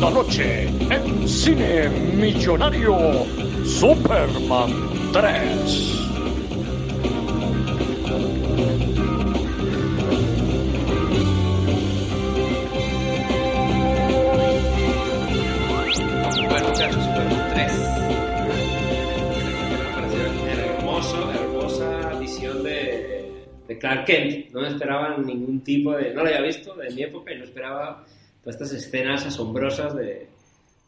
Esta noche en Cine Millonario, Superman 3. Bueno, muchachos, Superman 3. Me pareció hermoso, hermosa visión de, de Clark Kent. No me esperaban ningún tipo de. No lo había visto en mi época y no esperaba todas estas escenas asombrosas de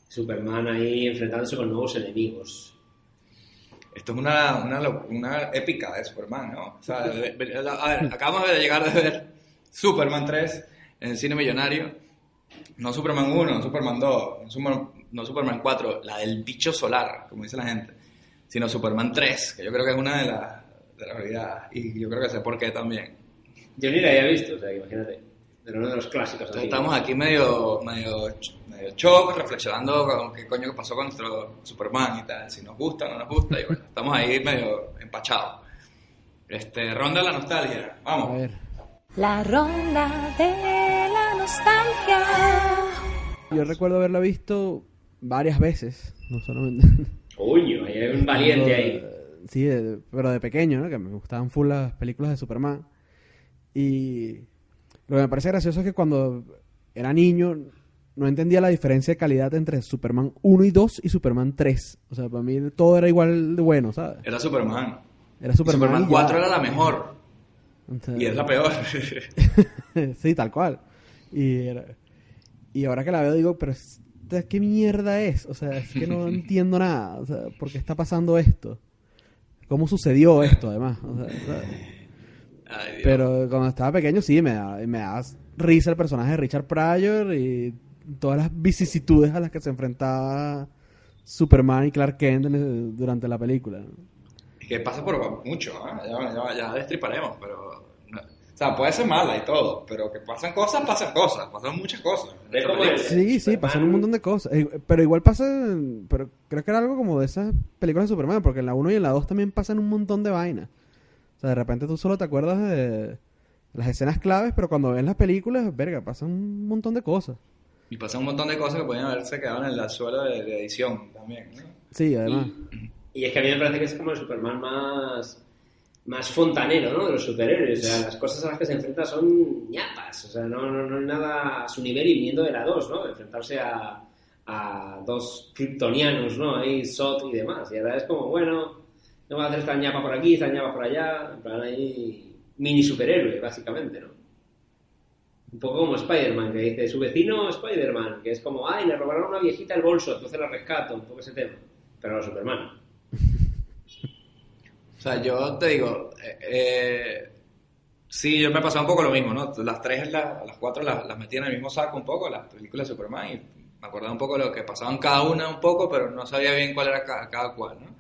Superman ahí enfrentándose con nuevos enemigos. Esto es una, una, una épica de Superman, ¿no? O sea, a ver, acabamos de llegar de ver Superman 3 en el cine millonario. No Superman 1, no Superman 2, no Superman, no Superman 4, la del bicho solar, como dice la gente, sino Superman 3, que yo creo que es una de las de la realidad. Y yo creo que sé por qué también. Yo ni la había visto, o sea, imagínate. Era uno de los clásicos. Entonces estamos aquí medio, medio, medio shock, reflexionando con qué coño pasó con nuestro Superman y tal, si nos gusta o no nos gusta, y bueno, estamos ahí medio empachados. Este, ronda la nostalgia, A vamos. ver. La ronda de la nostalgia. Yo recuerdo haberla visto varias veces, no solamente. Coño, ahí hay un valiente ahí. Sí, de- pero de pequeño, ¿no? Que me gustaban full las películas de Superman. Y lo que me parece gracioso es que cuando era niño no entendía la diferencia de calidad entre Superman 1 y 2 y Superman 3. O sea, para mí todo era igual de bueno, ¿sabes? Era Superman. Era Y Superman. Superman y ya. 4 era la mejor, Entonces- y es la peor. sí, tal cual. Y, era- y ahora que la veo digo, pero ¿qué mierda es? O sea, es que no entiendo nada. O sea, ¿por qué está pasando esto? ¿Cómo sucedió esto, además? O sea, ¿sabes? Ay, Dios. pero cuando estaba pequeño sí, me da, me da risa el personaje de Richard Pryor y todas las vicisitudes a las que se enfrentaba Superman y Clark Kent durante la película. Y que pasa por mucho, ¿ah? ya, ya, ya destriparemos, pero... no- o sea, puede ser mala y todo, pero que pasan cosas, pasan cosas, pasan muchas cosas. Es como el- Sí, sí, pasan un montón de cosas. Eh, Pero igual pasa, pero creo que era algo como de esas películas de Superman, porque en la 1 y en la 2 también pasan un montón de vainas. O sea, de repente tú solo te acuerdas de las escenas claves, pero cuando ves las películas, verga, pasan un montón de cosas. Y pasan un montón de cosas que pueden haberse quedado en la suela de, de edición también, ¿no? Sí, además. Y es que a mí me parece que es como el Superman más, más fontanero, ¿no? De los superhéroes. O sea, las cosas a las que se enfrenta son ñapas. O sea, no, no, no hay nada a su nivel y viniendo de la 2, ¿no? Enfrentarse a, a dos kryptonianos, ¿no? Ahí, Sot y demás. Y ahora es como, bueno, no va a hacer esta ñapa por aquí, esta ñapa por allá. En plan, ahí, mini superhéroe, básicamente, ¿no? Un poco como Spider-Man, que dice su vecino Spider-Man, que es como, ay, le robaron a una viejita el bolso, entonces la rescato, un poco ese tema. Pero a Superman. O sea, yo te digo, eh, eh, sí, yo me pasaba un poco lo mismo, ¿no? Las tres, la- las cuatro las, las metí en el mismo saco un poco, las películas de Superman, y me acordaba un poco de lo que pasaba en cada una un poco, pero no sabía bien cuál era ca- cada, cual, ¿no?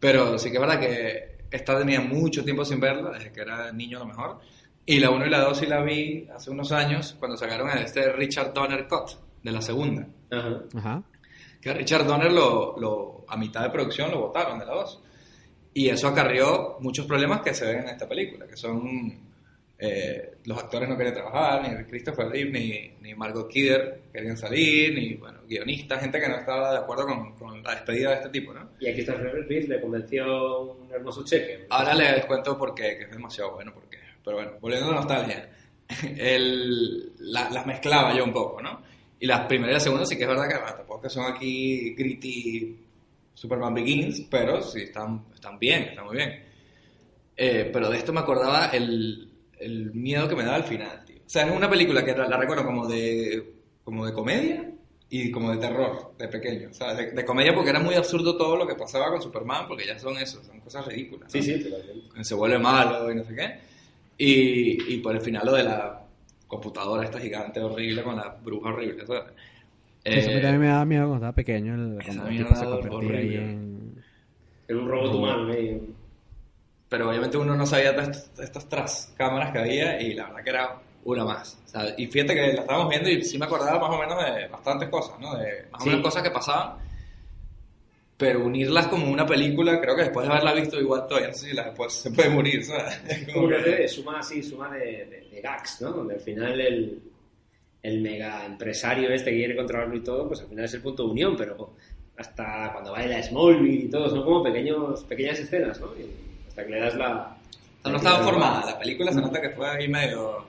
Pero sí que es verdad que esta tenía mucho tiempo sin verla, desde que era niño a lo mejor, y la uno y la dos sí la vi hace unos años, cuando sacaron este Richard Donner Cut, de la segunda. Ajá. Ajá. que a Richard Donner lo, lo- a mitad de producción lo votaron de la 2. Y eso acarrió muchos problemas que se ven en esta película, que son eh, los actores no querían trabajar, ni Christopher Reeve ni, ni Margot Kidder querían salir, ni bueno, guionistas, gente que no estaba de acuerdo con, con la despedida de este tipo, ¿no? Y aquí está Reeve le convenció un hermoso cheque. Ahora les cuento por qué, que es demasiado bueno, porque, pero bueno, volviendo a nostalgia, el, la- las mezclaba yo un poco, ¿no? Y las primeras y las segundas sí que es verdad que bueno, tampoco que son aquí gritty Superman Begins, pero sí están, están bien, están muy bien. Eh, pero de esto me acordaba el, el miedo que me daba al final, tío. O sea, es una película que la, la recuerdo como de, como de comedia y como de terror, de pequeño. O sea, de, de comedia porque era muy absurdo todo lo que pasaba con Superman, porque ya son eso, son cosas ridículas. ¿no? Sí, sí, totalmente. se vuelve malo y no sé qué. Y, y por el final lo de la computadora esta gigante horrible con la bruja horrible. ¿sabes? Eso Eh, también me daba miedo cuando estaba pequeño. El, esa cuando el tipo se convertía ahí en... En un robot humano, ¿eh? Pero obviamente uno no sabía de estas, tras cámaras que había y la verdad que era una más. O sea, y fíjate que la estábamos viendo y sí me acordaba más o menos de bastantes cosas, ¿no? De más Sí. o menos cosas que pasaban. Pero unirlas como una película, creo que después de haberla visto igual todavía no sé si la después se puede morir, ¿sabes? Es como que suma así, suma de, de, de gags, ¿no? Donde al final el, el mega empresario este que quiere controlarlo y todo, pues al final es el punto de unión, pero hasta cuando baila Smallville y todo, son como pequeños, pequeñas escenas, ¿no? Y hasta que le das la... O sea, no estaba formada, la película se nota que fue ahí medio,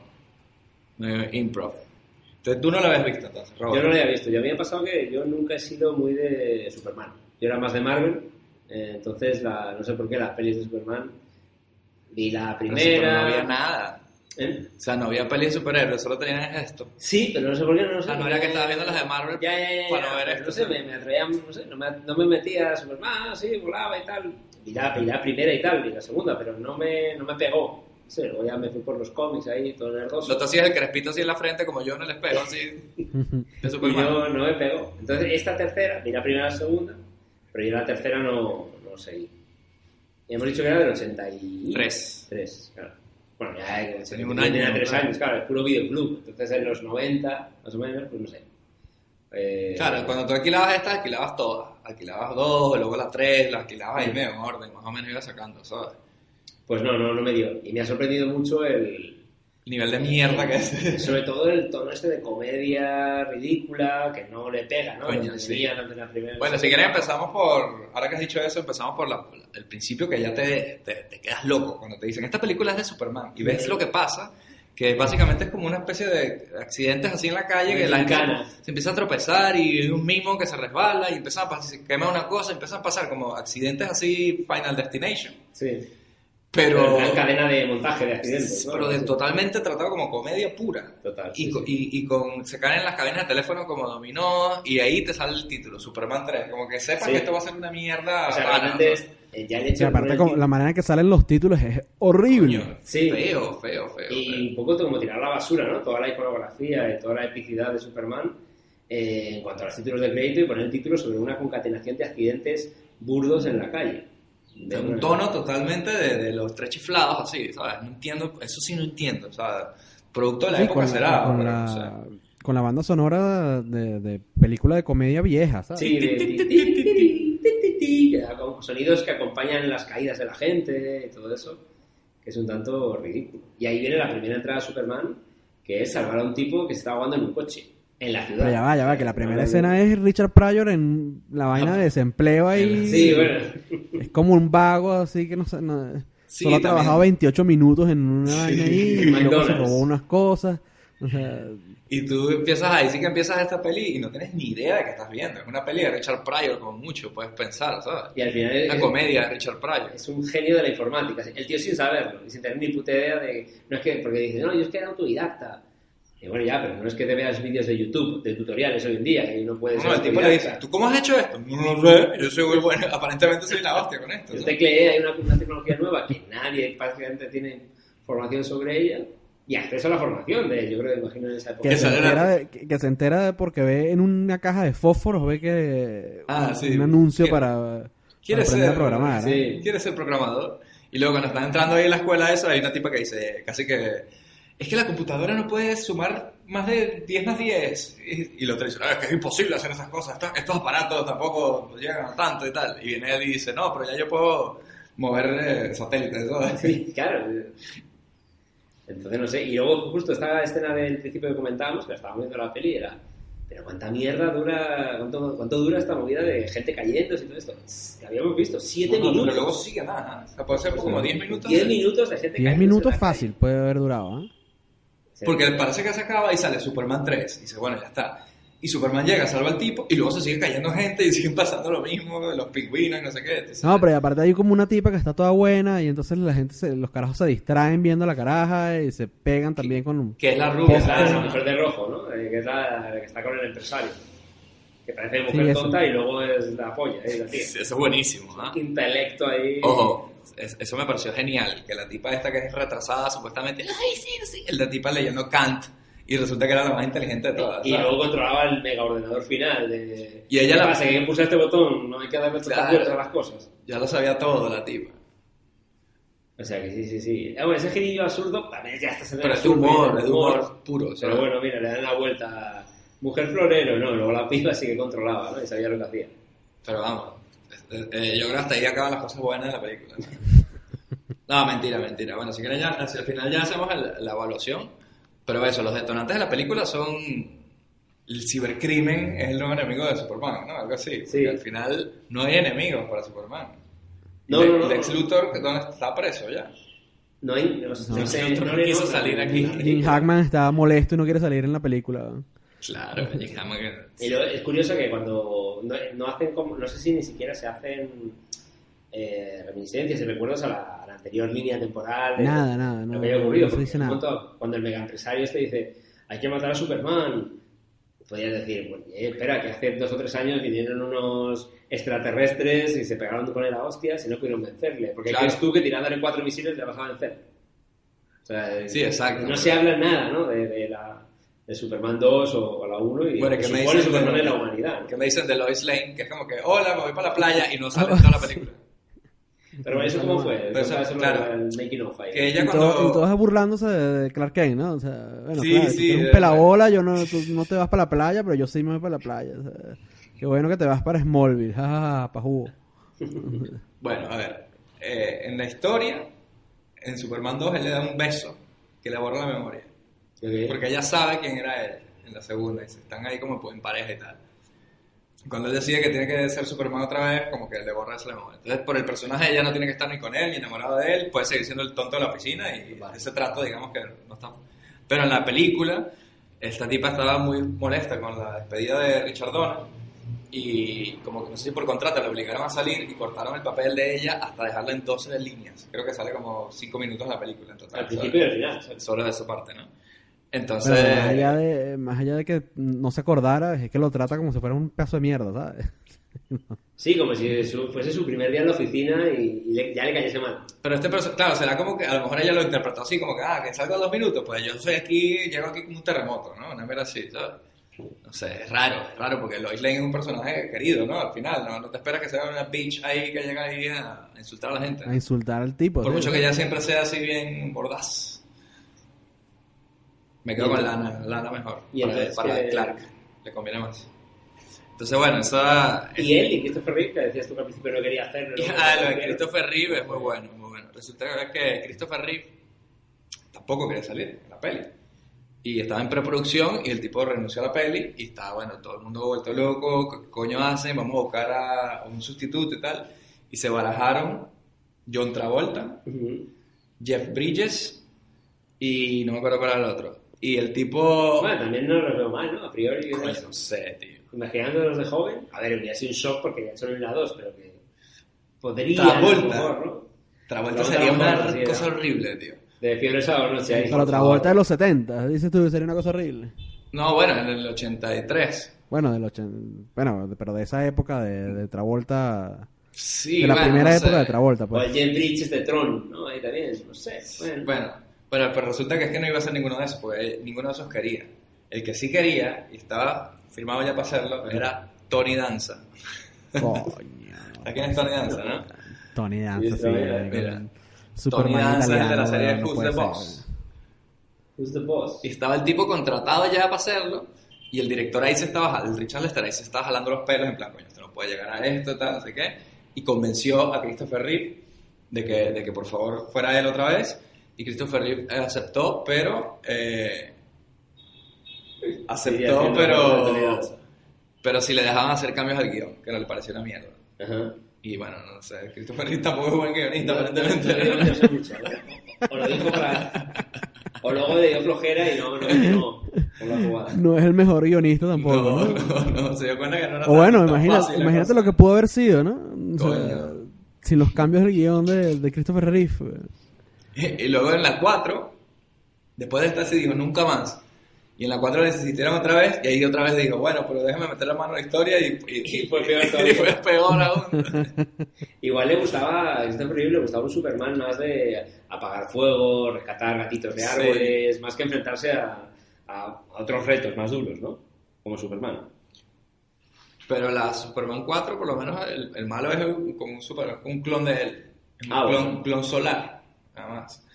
medio improv. Entonces tú no la habías visto entonces, Robert. Yo no lo había visto. Yo había pasado que yo nunca he sido muy de Superman. Yo era más de Marvel. eh, entonces, la, no sé por qué las pelis de Superman. Vi la primera. no había nada. ¿Eh? O sea, no había peli de superhéroes, solo tenían esto. Sí, pero no sé por qué. No, sé Ah, no era que estabas viendo las de Marvel Ya, ya, ya. para ver esto. No sé, me, me atraía. No sé, no me, no me metía a Superman, sí, volaba y tal. Vi la, vi la primera y tal, y la segunda, pero no me, no me pegó. Sé, luego ya me fui por los cómics ahí, todo nerdoso. Lo te hacías el crespito así en la frente, como yo en el espejo, así, de Y Superman. yo no me pegó. Entonces, esta tercera, vi la primera y la segunda, pero yo la tercera no, no seguí. Y hemos dicho que era del 83. Tres. claro. Bueno, ya eh, Tenía un tenía año, tres claro. años, claro, es puro videoclub. Entonces, en los 90, más o menos, pues no sé. Eh, Claro, cuando tú alquilabas estas, alquilabas todas. Alquilabas dos, luego las tres, las alquilabas ahí medio en orden, más o menos ibas sacando, ¿sabes? Pues no, no, no me dio. Y me ha sorprendido mucho el. El nivel de mierda que es. Sobre todo el tono este de comedia ridícula que no le pega, ¿no? Coño, sí. la. Bueno, si quieres empezamos por, ahora que has dicho eso, empezamos por la- el principio que ya te, te, te quedas loco cuando te dicen, esta película es de Superman, y ves lo que pasa, que básicamente es como una especie de accidentes así en la calle, que la gente se empieza a tropezar y un mimo que se resbala y empieza a pasar, se quema una cosa, empiezan a pasar como accidentes así, Final Destination. Sí. Pero, Una cadena de montaje de accidentes. ¿no? pero de totalmente tratado como comedia pura. Total, Y, sí, co- sí. y, y con, se caen en las cabinas de teléfono como dominó y ahí te sale el título, Superman 3. Como que sepas Sí. que esto va a ser una mierda. O sea, es, eh, ya el hecho Y aparte, como, la manera en que salen los títulos es horrible. Coño, Sí. Feo, feo, feo. Y un poco como tirar a la basura, ¿no? Toda la iconografía y toda la epicidad de Superman eh, en cuanto a los títulos de crédito y poner el título sobre una concatenación de accidentes burdos en la calle. De un tono totalmente de, de los tres chiflados, así, ¿sabes? No entiendo, eso sí no entiendo, o sea, producto de la Sí, época con, será, con pero la, no sé. con la banda sonora de, de película de comedia vieja, ¿sabes? Sí, de sonidos que acompañan las caídas de la gente y todo eso, que es un tanto ridículo. Y ahí viene la primera entrada de Superman, que es salvar a un tipo que se está ahogando en un coche, en la ciudad. Pero ya va, ya va, que la primera escena es Richard Pryor en la vaina de desempleo ahí. Sí, bueno. Es como un vago así que no sé. no- Sí, solo ha trabajado 28 minutos en una vaina ahí y luego se robó unas cosas. O sea, Y tú empiezas ahí, sí que empiezas esta peli y no tienes ni idea de qué estás viendo. Es una peli de Richard Pryor, como mucho, puedes pensar, ¿sabes? Y al final Una es, comedia de Richard Pryor. es un genio de la informática. El tío sin saberlo y sin tener ni puta idea de... No es que... Porque dice, no, yo es que era autodidacta. Y bueno, ya, pero no es que te veas vídeos de YouTube, de tutoriales hoy en día, que no puedes No, el tipo le dice, ¿tú cómo has hecho esto? No lo sé, yo soy muy bueno, aparentemente soy la hostia con esto. Yo tecleé, hay una, una tecnología nueva que nadie prácticamente tiene formación sobre ella y acceso a la formación de, yo creo que imagino en esa época. que, Que se entera de, que, que se entera de porque ve en una caja de fósforos, ve que Ah, un, sí. un anuncio Quiere- para, Quiere para aprender ser, a programar. ¿eh? sí. quiere ser programador. Y luego cuando están entrando ahí en la escuela eso, hay una tipa que dice, casi que, es que la computadora no puede sumar más de 10 más 10. Y, y el otro dice, es que es imposible hacer esas cosas, estos, estos aparatos tampoco llegan a tanto y tal. Y viene él y dice, no, pero ya yo puedo mover eh, satélites, ¿sabes? Sí, claro. Entonces, no sé. Y luego, justo esta escena del principio que comentábamos, que la estábamos viendo la peli, era. Pero cuánta mierda dura, cuánto, cuánto dura esta movida de gente cayéndose y todo esto. Que habíamos visto, siete No, no, minutos. Pero luego sigue nada. O sea, puede ser como 10 minutos. 10 minutos de gente 10 cayéndose minutos fácil puede haber durado. ¿eh? Porque parece que se acaba y sale Superman 3. Y dice, bueno, ya está. Y Superman llega, salva al tipo, y luego se sigue cayendo gente y siguen pasando lo mismo, los pingüinos, no sé qué. Entonces, No, pero y aparte hay como una tipa que está toda buena y entonces la gente, se- los carajos se distraen viendo la caraja y se pegan también con un... Que es la rubia. es la, la mujer de rojo, ¿no? Eh, que es la, la que está con el empresario. Que parece mujer Sí, tonta y luego es la polla, ¿eh? La tía. Sí, Eso es buenísimo, ¿ah? Intelecto ahí. Ojo, es- eso me pareció genial, que la tipa esta que es retrasada supuestamente, ay, sí, sí, el de tipa leyendo Kant, y resulta que era la más inteligente de todas. Y luego controlaba el mega ordenador final. De, Y ella ¿Qué la- pasa? Que pulsar este botón, no hay que darle Claro. a las cosas. Ya lo sabía todo la tipa. O sea que sí, sí, sí. Ah, bueno, ese girillo absurdo también ya está Pero es de humor, es de humor puro. Pero bueno, mira, le dan la vuelta. Mujer florero, no, luego la piba sí que controlaba, ¿no? Y sabía lo que hacía. Pero vamos, eh, eh, yo creo que hasta ahí acaban las cosas buenas de la película. No, mentira, mentira. Bueno, si quieren ya, el final ya hacemos el- la evaluación. Pero eso, los detonantes de la película son... El cibercrimen es el nuevo enemigo de Superman, ¿no? Algo así. Sí. Porque al final no hay enemigos para Superman. No, Le- no, no, Lex. Luthor, ¿dónde está preso ya? No hay. No, no sé, no quiso salir aquí. Jim. Hackman está molesto y no quiere salir en la película. Claro, Y lo- es curioso que cuando no, no hacen como, no sé si ni siquiera se hacen eh, reminiscencias y recuerdos a la, a la anterior línea temporal de Nada, nada, lo no- que haya ocurrido. no dice nada. momento, cuando el mega empresario este dice hay que matar a Superman, podrías decir, bueno, eh, espera, que hace dos o tres años vinieron unos extraterrestres y se pegaron con él a hostias y no pudieron vencerle. Porque Claro. crees tú que tirándole cuatro misiles le vas a vencer. O sea, Sí, exacto. No se habla nada, ¿no? De, de la de Superman 2 o, o la 1 y Bueno, que me supone dicen Superman de- en la humanidad. ¿no? que me dicen de Lois Lane, que es como que, hola, me voy para la playa y no sale en toda la película. Pero ¿eso cómo fue? Pero eso, claro. el making of ahí. Que ella Y, cuando... y todos burlándose de, Clark Kent, ¿no? O sea, bueno, Sí, claro, sí, tú eres de- un pelabola, yo no, tú no te vas para la playa, pero yo sí me voy para la playa. o sea, qué bueno que te vas para Smallville, jajaja, pa' jugo. Bueno, a ver, eh, en la historia, en Superman 2, él le da un beso que le borra la memoria. Ok. Porque ella sabe quién era él en la segunda y se están ahí como en pareja y tal. Cuando él decide que tiene que ser Superman otra vez, como que le borra esa memoria. Entonces, por el personaje, ella no tiene que estar ni con él, ni enamorada de él, puede seguir siendo el tonto de la oficina y ese trato, digamos que no está. Pero en la película, esta tipa estaba muy molesta con la despedida de Richard Donner y como que no sé si por contrato le obligaron a salir y cortaron el papel de ella hasta dejarla en 12 líneas. Creo que sale como 5 minutos la película en total. Al principio y al final. Solo de esa parte, ¿no? Pero Entonces... más allá, de, más allá de que no se acordara, es que lo trata como si fuera un pedazo de mierda, ¿sabes? Sí, como si su- fuese su primer día en la oficina y, y le- ya le cayese mal. Pero este personaje, claro, será como que a lo mejor ella lo interpretó así, como que, ah, que salgo dos minutos, pues yo soy aquí, llego aquí como un terremoto, ¿no? Una mera así, ¿sabes? No sé, es raro, es raro, porque Lois Lane es un personaje querido, ¿no? Al final, ¿no? No te esperas que sea una bitch ahí que llega ahí a, insultar a la gente. A insultar al tipo. Por ¿sí? mucho que ella siempre sea así bien bordaz. Me quedo con Lana, Lana mejor. y para entonces para que- Clark, le conviene más. Entonces, bueno, esa... Y él y Christopher Reeve, que decías tú que al principio no quería hacerlo. ¿no? Ah, lo de Christopher Reeve es muy bueno, muy bueno. Resulta que Christopher Reeve tampoco quería salir en la peli. Y estaba en preproducción y el tipo renunció a la peli y estaba, bueno, todo el mundo vuelto loco, ¿qué coño hacen? Vamos a buscar a un sustituto y tal. Y se barajaron John Travolta, Ujú. Jeff Bridges y no me acuerdo cuál era el otro. Y el tipo... Bueno, también no lo veo mal, ¿no? A priori. Coño, no sé, tío. Imaginándolos de joven, a ver, hubiera sido un shock porque ya son en la 2, pero que podría Travolta. a lo mejor, ¿no? Travolta Travolta sería una sí, cosa horrible, tío. De fiebre sábado noche ahí. Pero vuelta de los 70, dices tú, sería una cosa horrible. No, bueno, en el 83. Bueno, del ochen- bueno, de- pero de esa época de, de Travolta, Sí, de la bueno, primera no época sé. de Travolta, O pues. el Jen Bridges de Tron, ¿no? Ahí también, no sé. Bueno. Bueno, pero, pero resulta que es que no iba a ser ninguno de esos, porque ninguno de esos quería. El que sí quería, y estaba firmado ya para hacerlo, era Tony Danza. Coño. ¿A quién es Tony Danza, no? Tony Danza, Sí, sí. mira, Superman Tony Danza es de la serie no Who's the. Boss. Who's the boss? Y estaba el tipo contratado ya para hacerlo, y el director ahí se estaba, el Richard Lester ahí se estaba jalando los pelos, en plan, coño, esto no puede llegar a esto, tal, no sé qué, y convenció a Christopher Reeve de que, de que por favor fuera él otra vez, y Christopher eh, aceptó, pero... eh, aceptó, pero... Pero si le dejaban hacer cambios al guion, que no le pareció una mierda. Ajá. Y bueno, no sé, Christopher Reeve tampoco es buen guionista, No, aparentemente. O lo dijo para... O luego le dio flojera y no, no, no, por la jugada. No es el mejor guionista tampoco, No, ¿no? no, no, se dio cuenta que no era O bueno, tan- tan imagina- fácil imagínate lo que pudo haber sido, ¿no? O sea, sin los cambios del guion de, de Christopher Reeve. Y, luego en la 4, después de esta se dijo nunca más. Y en la 4 desistieron otra vez, y ahí otra vez digo, bueno, pero déjame meter la mano en la historia y, y, Y fue peor y todavía. fue peor aún. Igual le gustaba, es terrible, le gustaba un Superman más de apagar fuego, rescatar gatitos de Sí. árboles, más que enfrentarse a, a- otros retos más duros, ¿no? Como Superman. Pero la Superman 4, por lo menos, el, el malo es un- como un, super, un clon de él. Un Ah, clon, bueno. clon solar, nada más.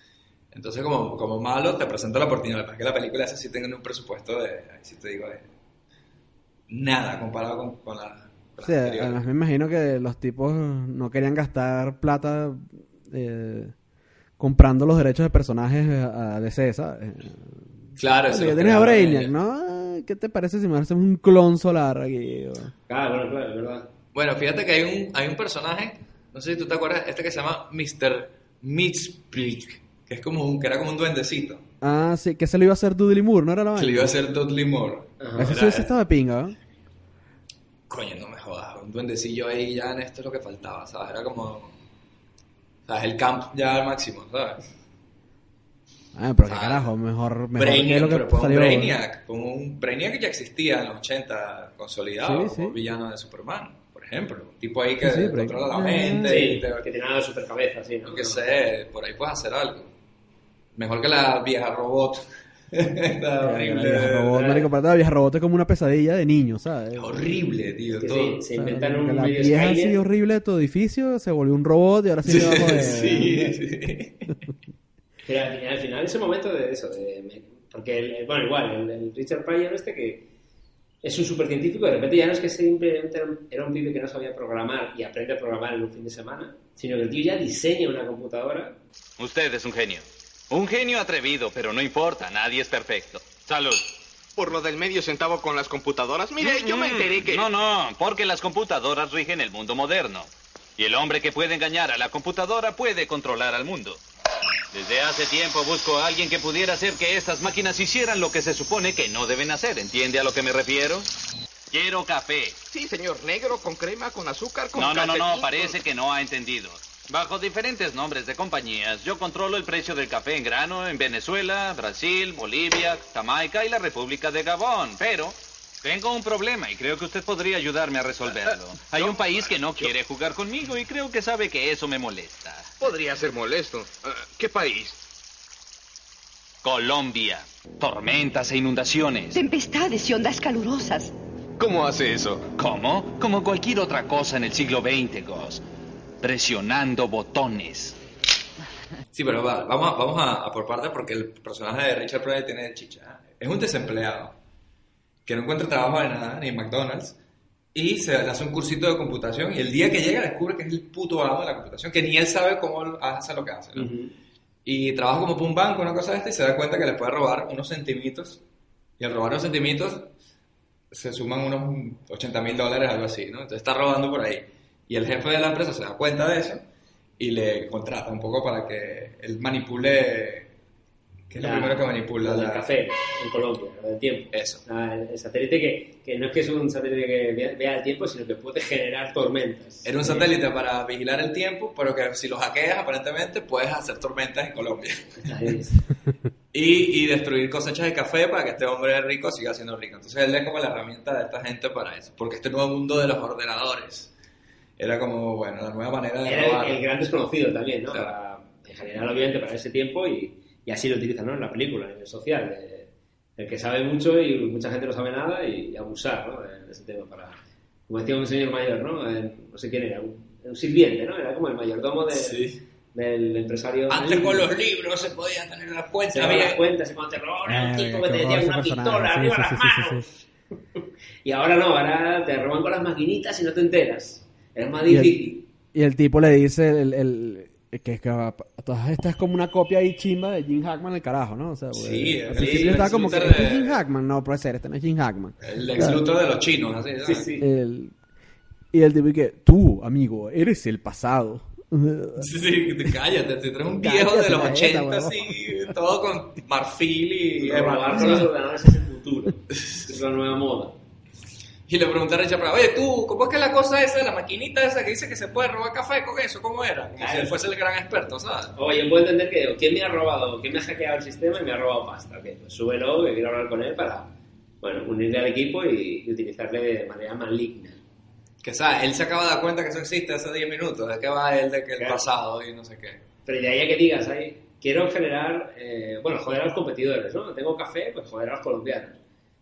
Entonces, como, como malo, te presento la oportunidad. Para que la película esa sí tenga un presupuesto de, ahí sí te digo, de nada comparado con, con la. con Sí, además me imagino que los tipos no querían gastar plata eh, comprando los derechos de personajes a DC, ¿sabes? Claro, eso que lo tienes a Brainiac. ¿no? Ay, ¿Qué te parece si me hacemos un clon solar aquí? Claro, claro, es verdad. Bueno, fíjate que hay un, hay un personaje, no sé si tú te acuerdas, este que se llama Mr. Mitsplick, que es como un, que era como un duendecito, Ah, sí, que se lo iba a hacer Dudley Moore, ¿no era la vaina? le iba a hacer Dudley Moore. Ajá. Ese Era- sí estaba de pinga, ¿no? Coño, no me jodas, un duendecillo ahí ya en esto es lo que faltaba, ¿sabes? Era como, ¿sabes? El camp ya al máximo, ¿sabes? Ah, pero qué Ah, carajo, mejor, mejor que Brainiac, lo que pero salió. Brainiac, pon un Brainiac que ya existía en los 80 consolidado, Sí, sí. como villano de Superman, ejemplo. Un tipo ahí que Sí, sí, controla la mente y Sí, te, que tiene nada de super cabeza, sí, ¿no? Yo qué sé, por ahí puedes hacer algo. Mejor que la vieja robot. Está La horrible. vieja robot, marico, para la vieja robot es como una pesadilla de niño, ¿sabes? Es horrible, tío. Que todo. sí, se O sea, un la medio vieja así Skynet. horrible de tu edificio se volvió un robot y ahora sí, a joder. sí, sí. Pero al final, al final ese momento de eso, de, porque, el- el- bueno, igual, el, el Richard Pryor este que es un supercientífico, de repente ya no es que simplemente era un, pibe que no sabía programar y aprende a programar en un fin de semana, sino que el tío ya diseña una computadora. Usted es un genio. Un genio atrevido, pero no importa, nadie es perfecto. Salud. Por lo del medio centavo con las computadoras. Mire, yo me enteré que... No, no, porque las computadoras rigen el mundo moderno. Y el hombre que puede engañar a la computadora puede controlar al mundo. Desde hace tiempo busco a alguien que pudiera hacer que estas máquinas hicieran lo que se supone que no deben hacer. ¿Entiende a lo que me refiero? Quiero café. Sí, señor, negro, con crema, con azúcar, con No, no, no, no, parece que no ha entendido. Bajo diferentes nombres de compañías, yo controlo el precio del café en grano en Venezuela, Brasil, Bolivia, Jamaica y la República de Gabón. Pero tengo un problema y creo que usted podría ayudarme a resolverlo. Hay un país que no quiere jugar conmigo y creo que sabe que eso me molesta. Podría ser molesto. Eh, ¿Qué país? Colombia. Tormentas e inundaciones. Tempestades y ondas calurosas. ¿Cómo hace eso? ¿Cómo? Como cualquier otra cosa en el siglo XX, Goss. Presionando botones. Sí, pero va, vamos, a, vamos a, a por partes porque el personaje de Richard Pryor tiene chicha. Es un desempleado que no encuentra trabajo de nada, ni en McDonald's, y se le hace un cursito de computación y el día que llega descubre que es el puto amo de la computación, que ni él sabe cómo hace lo que hace. ¿no? Y trabaja como para un banco, una cosa de esta, y se da cuenta que le puede robar unos centimitos, y al robar unos centimitos se suman unos 80 mil dólares, algo así, ¿no? Entonces está robando por ahí. Y el jefe de la empresa se da cuenta de eso y le contrata un poco para que él manipule, que es lo La- primero que manipula. la- café en Colombia, lo del tiempo. Eso. Ah, el, el satélite que, que no es que es un satélite que vea, vea el tiempo, sino que puede generar tormentas. Era un satélite para vigilar el tiempo, pero que si lo hackeas, aparentemente puedes hacer tormentas en Colombia. Y, y destruir cosechas de café para que este hombre rico siga siendo rico. Entonces él es como la herramienta de esta gente para eso. Porque este nuevo mundo de los ordenadores era como, bueno, la nueva manera de Era robar. el, el gran desconocido también, ¿no? Claro. Para- en general, obviamente, para ese tiempo y, y así lo utilizan, ¿no? En la película, a nivel social. de- el que sabe mucho y mucha gente no sabe nada y, abusar, ¿no? De, ese tema para... Como decía un señor mayor, ¿no? Eh, no sé quién era, un, un sirviente, ¿no? Era como el mayordomo de- Sí. del empresario. Antes con los libros se podían tener las Se cuentas daban las cuentas y cuando te robaban era un tipo que te tenía una pistola Sí, arriba sí, las sí, sí, sí, manos. Y ahora no, ahora te roban con las maquinitas y no te enteras. Es más Y el- difícil. Y el tipo le dice el, el- que, que a- todas estas es como una copia ahí chimba de Jim Hackman el carajo, ¿no? O sea, porque Sí, al sí, principio el estaba como que ¿este es Jim Hackman, no puede ser, este no es Jim Hackman. El ex Luthor de los chinos, así. Sí, sí. El- y el tipo que tú, amigo, eres el pasado. Sí, sí, te- cállate, te traes un Cállate viejo de los la 80 jeta, huevón. así, todo con marfil y ¿sabes? ordenadores es el futuro. Es la nueva moda. Y le pregunté a Richard oye, tú, ¿cómo es que la cosa esa, la maquinita esa que dice que se puede robar café con eso? ¿Cómo era? Como si él fuese el gran experto, ¿sabes? O yo puedo entender que ¿quién me ha robado? ¿Quién me ha hackeado el sistema y me ha robado pasta? Ok, pues súbelo, que quiero hablar con él para, bueno, unirle al equipo y, y utilizarle de manera maligna. Que, ¿sabes? Él se acaba de dar cuenta que eso existe hace 10 minutos, de que va él, de que el Claro. pasado y no sé qué. Pero de ahí a que digas, ahí, quiero generar, eh, bueno, joder a los competidores, ¿no? Tengo café, pues joder a los colombianos.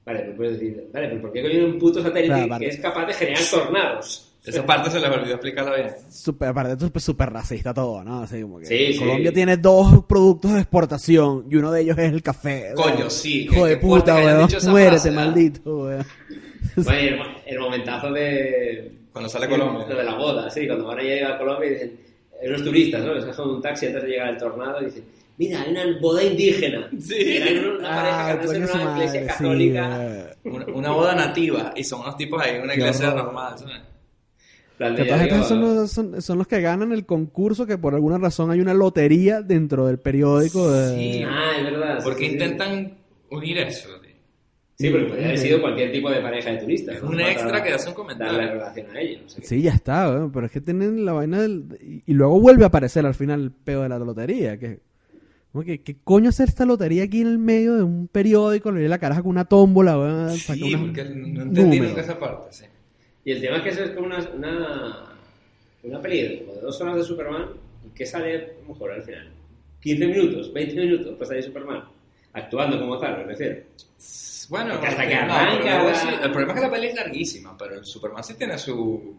Vale, pues puedes decir, vale, pero ¿por qué coño un puto satélite Claro, que es capaz de generar tornados? Esa parte se les olvidó explicarla bien. Super, aparte, esto es súper racista todo, ¿no? Así como que Sí, sí. Colombia tiene dos productos de exportación y uno de ellos es el café. Coño, sí, Hijo de puta, weón. Muérete, frase, maldito, weón. Bueno, y el, el momentazo de... Cuando sale Colombia. Lo de la boda, sí, cuando van a llegar a Colombia y dicen, unos turistas, ¿no? Les dejan un taxi antes de llegar al tornado y dicen, mira, hay una boda indígena. Sí. Y eran una, una pareja Ah, casándose en una iglesia madre, sí, católica. weón. Una, una boda nativa y son unos tipos ahí en una Qué iglesia horror. normal. Que digo, son los, son, son los que ganan el concurso que por alguna razón hay una lotería dentro del periódico de... Sí. Ah, es verdad. sí, Porque sí, sí. intentan unir eso. tío. Sí, porque podría haber sido cualquier tipo de pareja de turistas. Es ¿no? un Para extra que hace un comentario. Darle relación a ellos. no sé qué. Sí, ya está, pero es que tienen la vaina del... Y, y luego vuelve a aparecer al final el peo de la lotería, que... ¿Qué coño hacer esta lotería aquí en el medio de un periódico? Le di la caraja con una tómbola, Sí, porque no entendí nunca esa parte. Sí. Y el tema es que eso es como una, una, una peli de dos horas de Superman y que sale, a lo mejor al final, 15 minutos, 20 minutos, pues ahí Superman, actuando como tal, me refiero. Bueno, Porque hasta que no, arranca- sí, el problema es que la peli es larguísima, pero el Superman sí tiene su...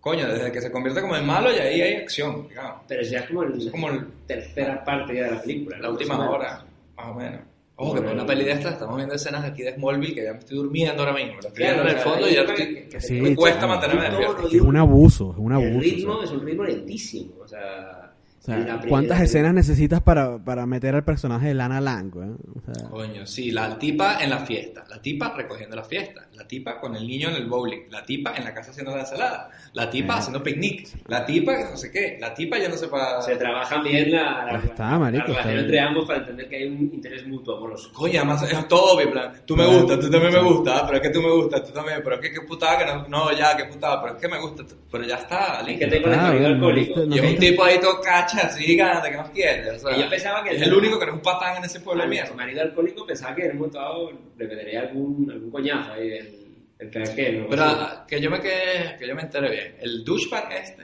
Coño, desde que se convierte como en malo y ahí hay acción, digamos. Pero ya es como, el, Es como el- tercera parte ya de la película. La última Más o hora, menos. más o menos. Ojo, que por una peli de esta estamos viendo escenas de aquí de Smallville que ya me estoy durmiendo ahora mismo. La estoy Claro, viendo en el o fondo y ya estoy... que- que- Sí, me cuesta mantenerme despierto. Es un abuso, es un abuso. El o ritmo sea. es un ritmo lentísimo. O sea, O sea, la ¿cuántas primera- escenas necesitas para, para meter al personaje de Lana Lang, weón? O sea, Coño, sí, la tipa en la fiesta, la tipa recogiendo la fiesta, la tipa con el niño en el bowling, la tipa en la casa haciendo la ensalada, la tipa Eh. haciendo picnic, la tipa que no sé qué, la tipa ya no sé para... Se trabajan bien la, la, está, la marico, relación está bien. entre ambos para entender que hay un interés mutuo amoroso. Coño, además es todo obvio, plan, tú me gustas, tú también me gustas, pero es que tú me gustas, tú también, pero es que qué putada que no, no, ya, qué putada, pero es que me gusta, pero ya está, Es listo. que tengo el Ah, alcohólico. no Y es un tipo ahí todo cacha, así, gana, ¿qué más quieres? O sea, Y yo pensaba que- es el único que no es un patán en ese pueblo de Mi mierda. marido alcohólico pensaba que en un momento dado le metería algún, algún coñazo ahí el, el craquero. Pero que yo me quede, que yo me entere bien, el douchebag este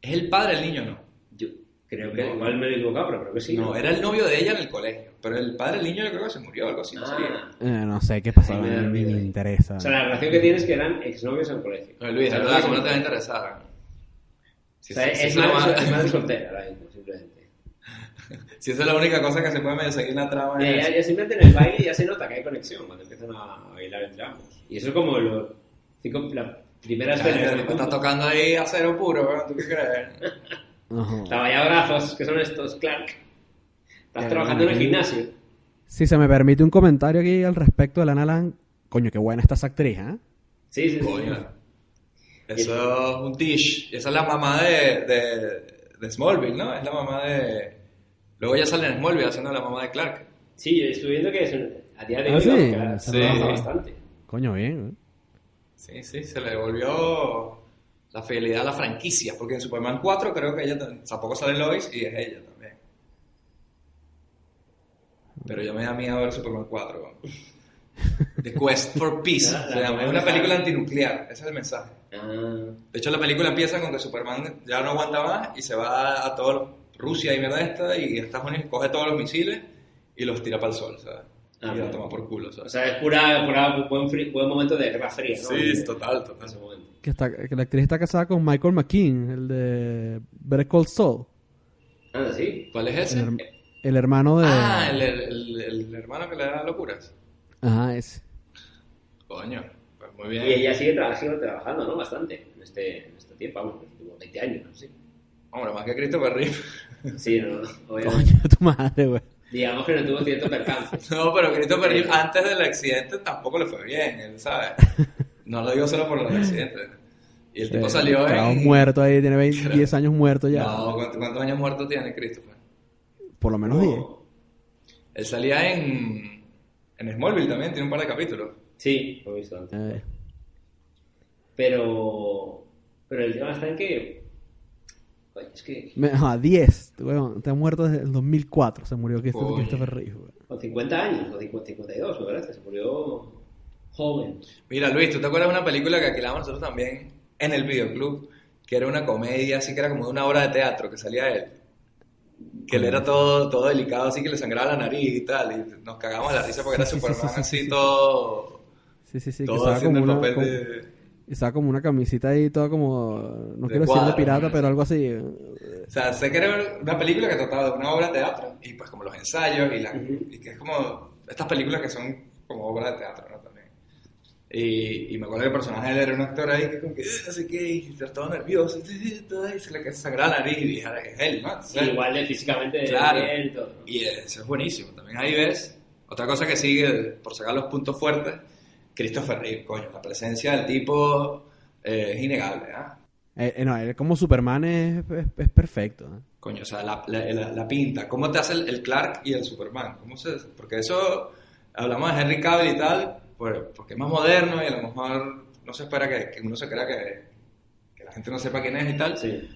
es el padre del niño, ¿no? Yo creo que No. igual me he equivocado, pero creo que sí. No, era el novio de ella en el colegio, pero el padre del niño yo creo que se murió o algo así, no sabía. Ah. eh, no sé qué pasó, Ay, me me, miedo. interesa. O sea, la relación que tienes es que eran exnovios en el colegio. No, Luis, es verdad, no ¿cómo no te va a es- interesar? Si, O sea, es, madre, más- es madre soltera ahora mismo, simplemente. si esa es la única cosa que se puede medio seguir la trama. Ya, ya, ya simplemente en el baile ya se nota que hay conexión cuando empiezan a bailar entre ambos. Y eso es como lo, cinco, la primera Ya, escena. ya, que me me está tocando ahí acero puro, ¿verdad? ¿tú qué crees? Ajá. Taballabrazos, que son estos, Clark. Estás Ya, trabajando en el gimnasio. Si se me permite un comentario aquí al respecto de Lana Lang, coño, qué buena está esa actriz, ¿eh? Sí, sí, sí. Coño. Eso es un dish. Y esa es la mamá de, de, de Smallville, ¿no? Es la mamá de... Luego ya sale en Smallville haciendo la mamá de Clark. Sí, yo estoy viendo que es un- a día de Ah, hoy sí, se sí. trabaja bastante. Coño, bien, ¿eh? Sí, sí, se le devolvió la fidelidad a la franquicia. Porque en Superman 4 creo que ella tam- tampoco sale Lois y es ella también. Pero yo me da miedo ver Superman 4. The Quest for Peace. Es una película antinuclear. Ese es el mensaje. Ah, De hecho, la película empieza con que Superman ya no aguanta más y se va a todos los- Rusia y mierda esta y Estados Unidos coge todos los misiles y los tira para el sol, ¿sabes? Ah, y la claro. toma por culo, o ¿sabes? sea, es pura, pura buen, buen momento de guerra fría, ¿no? Sí, De- total, total. ese momento. Que, está, que la actriz está casada con Michael McKean, el de Better Call Saul, Ah, sí. ¿Cuál es ese? el hermano de... Ah, el, el- el hermano que le da locuras. Ajá, ese. Coño, muy bien. Y ella sigue, tra- sigue trabajando, ¿no? Bastante en este, en este tiempo, vamos, como 20 años, ¿no? Sí, Hombre, más que Christopher Reeve. sí no, no, obviamente. Coño, tu madre, güey. Digamos que no tuvo cierto percance. No, pero Christopher Reeve antes del accidente tampoco le fue bien, él, ¿sabes? No lo digo solo por los accidentes. Y el tipo Eh, salió en... muerto ahí, tiene 20, 10 años muerto ya. No, ¿cuántos, cuántos años muerto tiene Christopher? Por lo menos 10. Él salía en, en Smallville también, tiene un par de capítulos. Sí, lo he visto antes. Eh, Pero, pero el tema está en que. Coño, es que A 10. weón, te ha muerto desde el 2004. Se murió Christopher, Reeve. weón. con 50 años, o 50, 52, me parece, se murió joven. Mira, Luis, ¿tú te acuerdas de una película que alquilamos nosotros también en el videoclub? Que era una comedia, así que era como de una obra de teatro que salía él. Que él era todo, todo delicado, así que le sangraba la nariz y tal. Y nos cagamos de la risa porque era Sí, sí, sí, Superman sí, sí, así todo. Sí, sí, sí. Que todo estaba haciendo como el una, papel como, de. estaba como una camisita ahí, toda como. No De quiero decir de cuadro, pirata, ¿no? pero algo así. O sea, sé que era una película que trataba de una obra de teatro y pues como los ensayos y, la, y que es como estas películas que son como obras de teatro, ¿no? También. Y, y me acuerdo que el personaje de él era un actor ahí que como que "Eh, no sé qué, y estaba todo nervioso, y, todo, y se le sangraba la nariz y dije, "Ahora es él, ¿no? Sí, igual de físicamente Claro. y todo. Y eso es buenísimo. También ahí ves, otra cosa que sigue, por sacar los puntos fuertes, Christopher Reeve, coño, la presencia del tipo eh, es innegable, ¿ah? Eh, eh, no, él como Superman es, es, es perfecto. Coño, o sea, la, la, la- la pinta, ¿cómo te hace el, el Clark y el Superman? ¿Cómo se, porque eso, hablamos de Henry Cavill y tal, por- porque es más moderno y a lo mejor no se espera que, que uno se crea que, que la gente no sepa quién es y tal, Sí.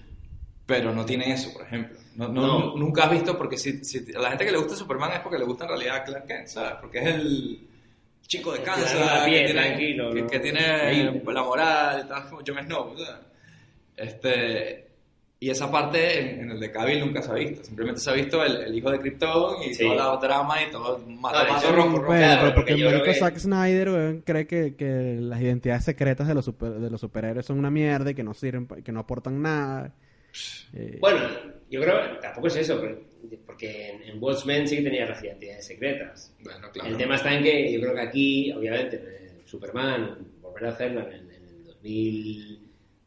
pero no tiene eso, por ejemplo. No, no- No. Nunca has visto, porque si, si a la gente que le gusta Superman es porque le gusta en realidad Clark Kent, ¿sabes? Porque es el chico de Kansas, piel, que tiene, tranquilo, que, ¿no? que tiene la moral y tal, como Jon Snow, ¿sabes? Este, y esa parte en, en el de Cavill nunca se ha visto. Simplemente se ha visto el, el hijo de Krypton y Sí. toda la drama y todo mato, No, Bueno, rojo. Claro, pero porque porque el yo creo que- Zack Snyder weón, cree que, que las identidades secretas de los, super- de los superhéroes son una mierda y que no sirven, que no aportan nada. Eh, Bueno, yo creo tampoco es eso, porque- porque en, en Watchmen sí que tenía las identidades secretas. Bueno, claro. El tema está en que yo creo que aquí, obviamente, Superman, volver a hacerlo en el, en el 2000,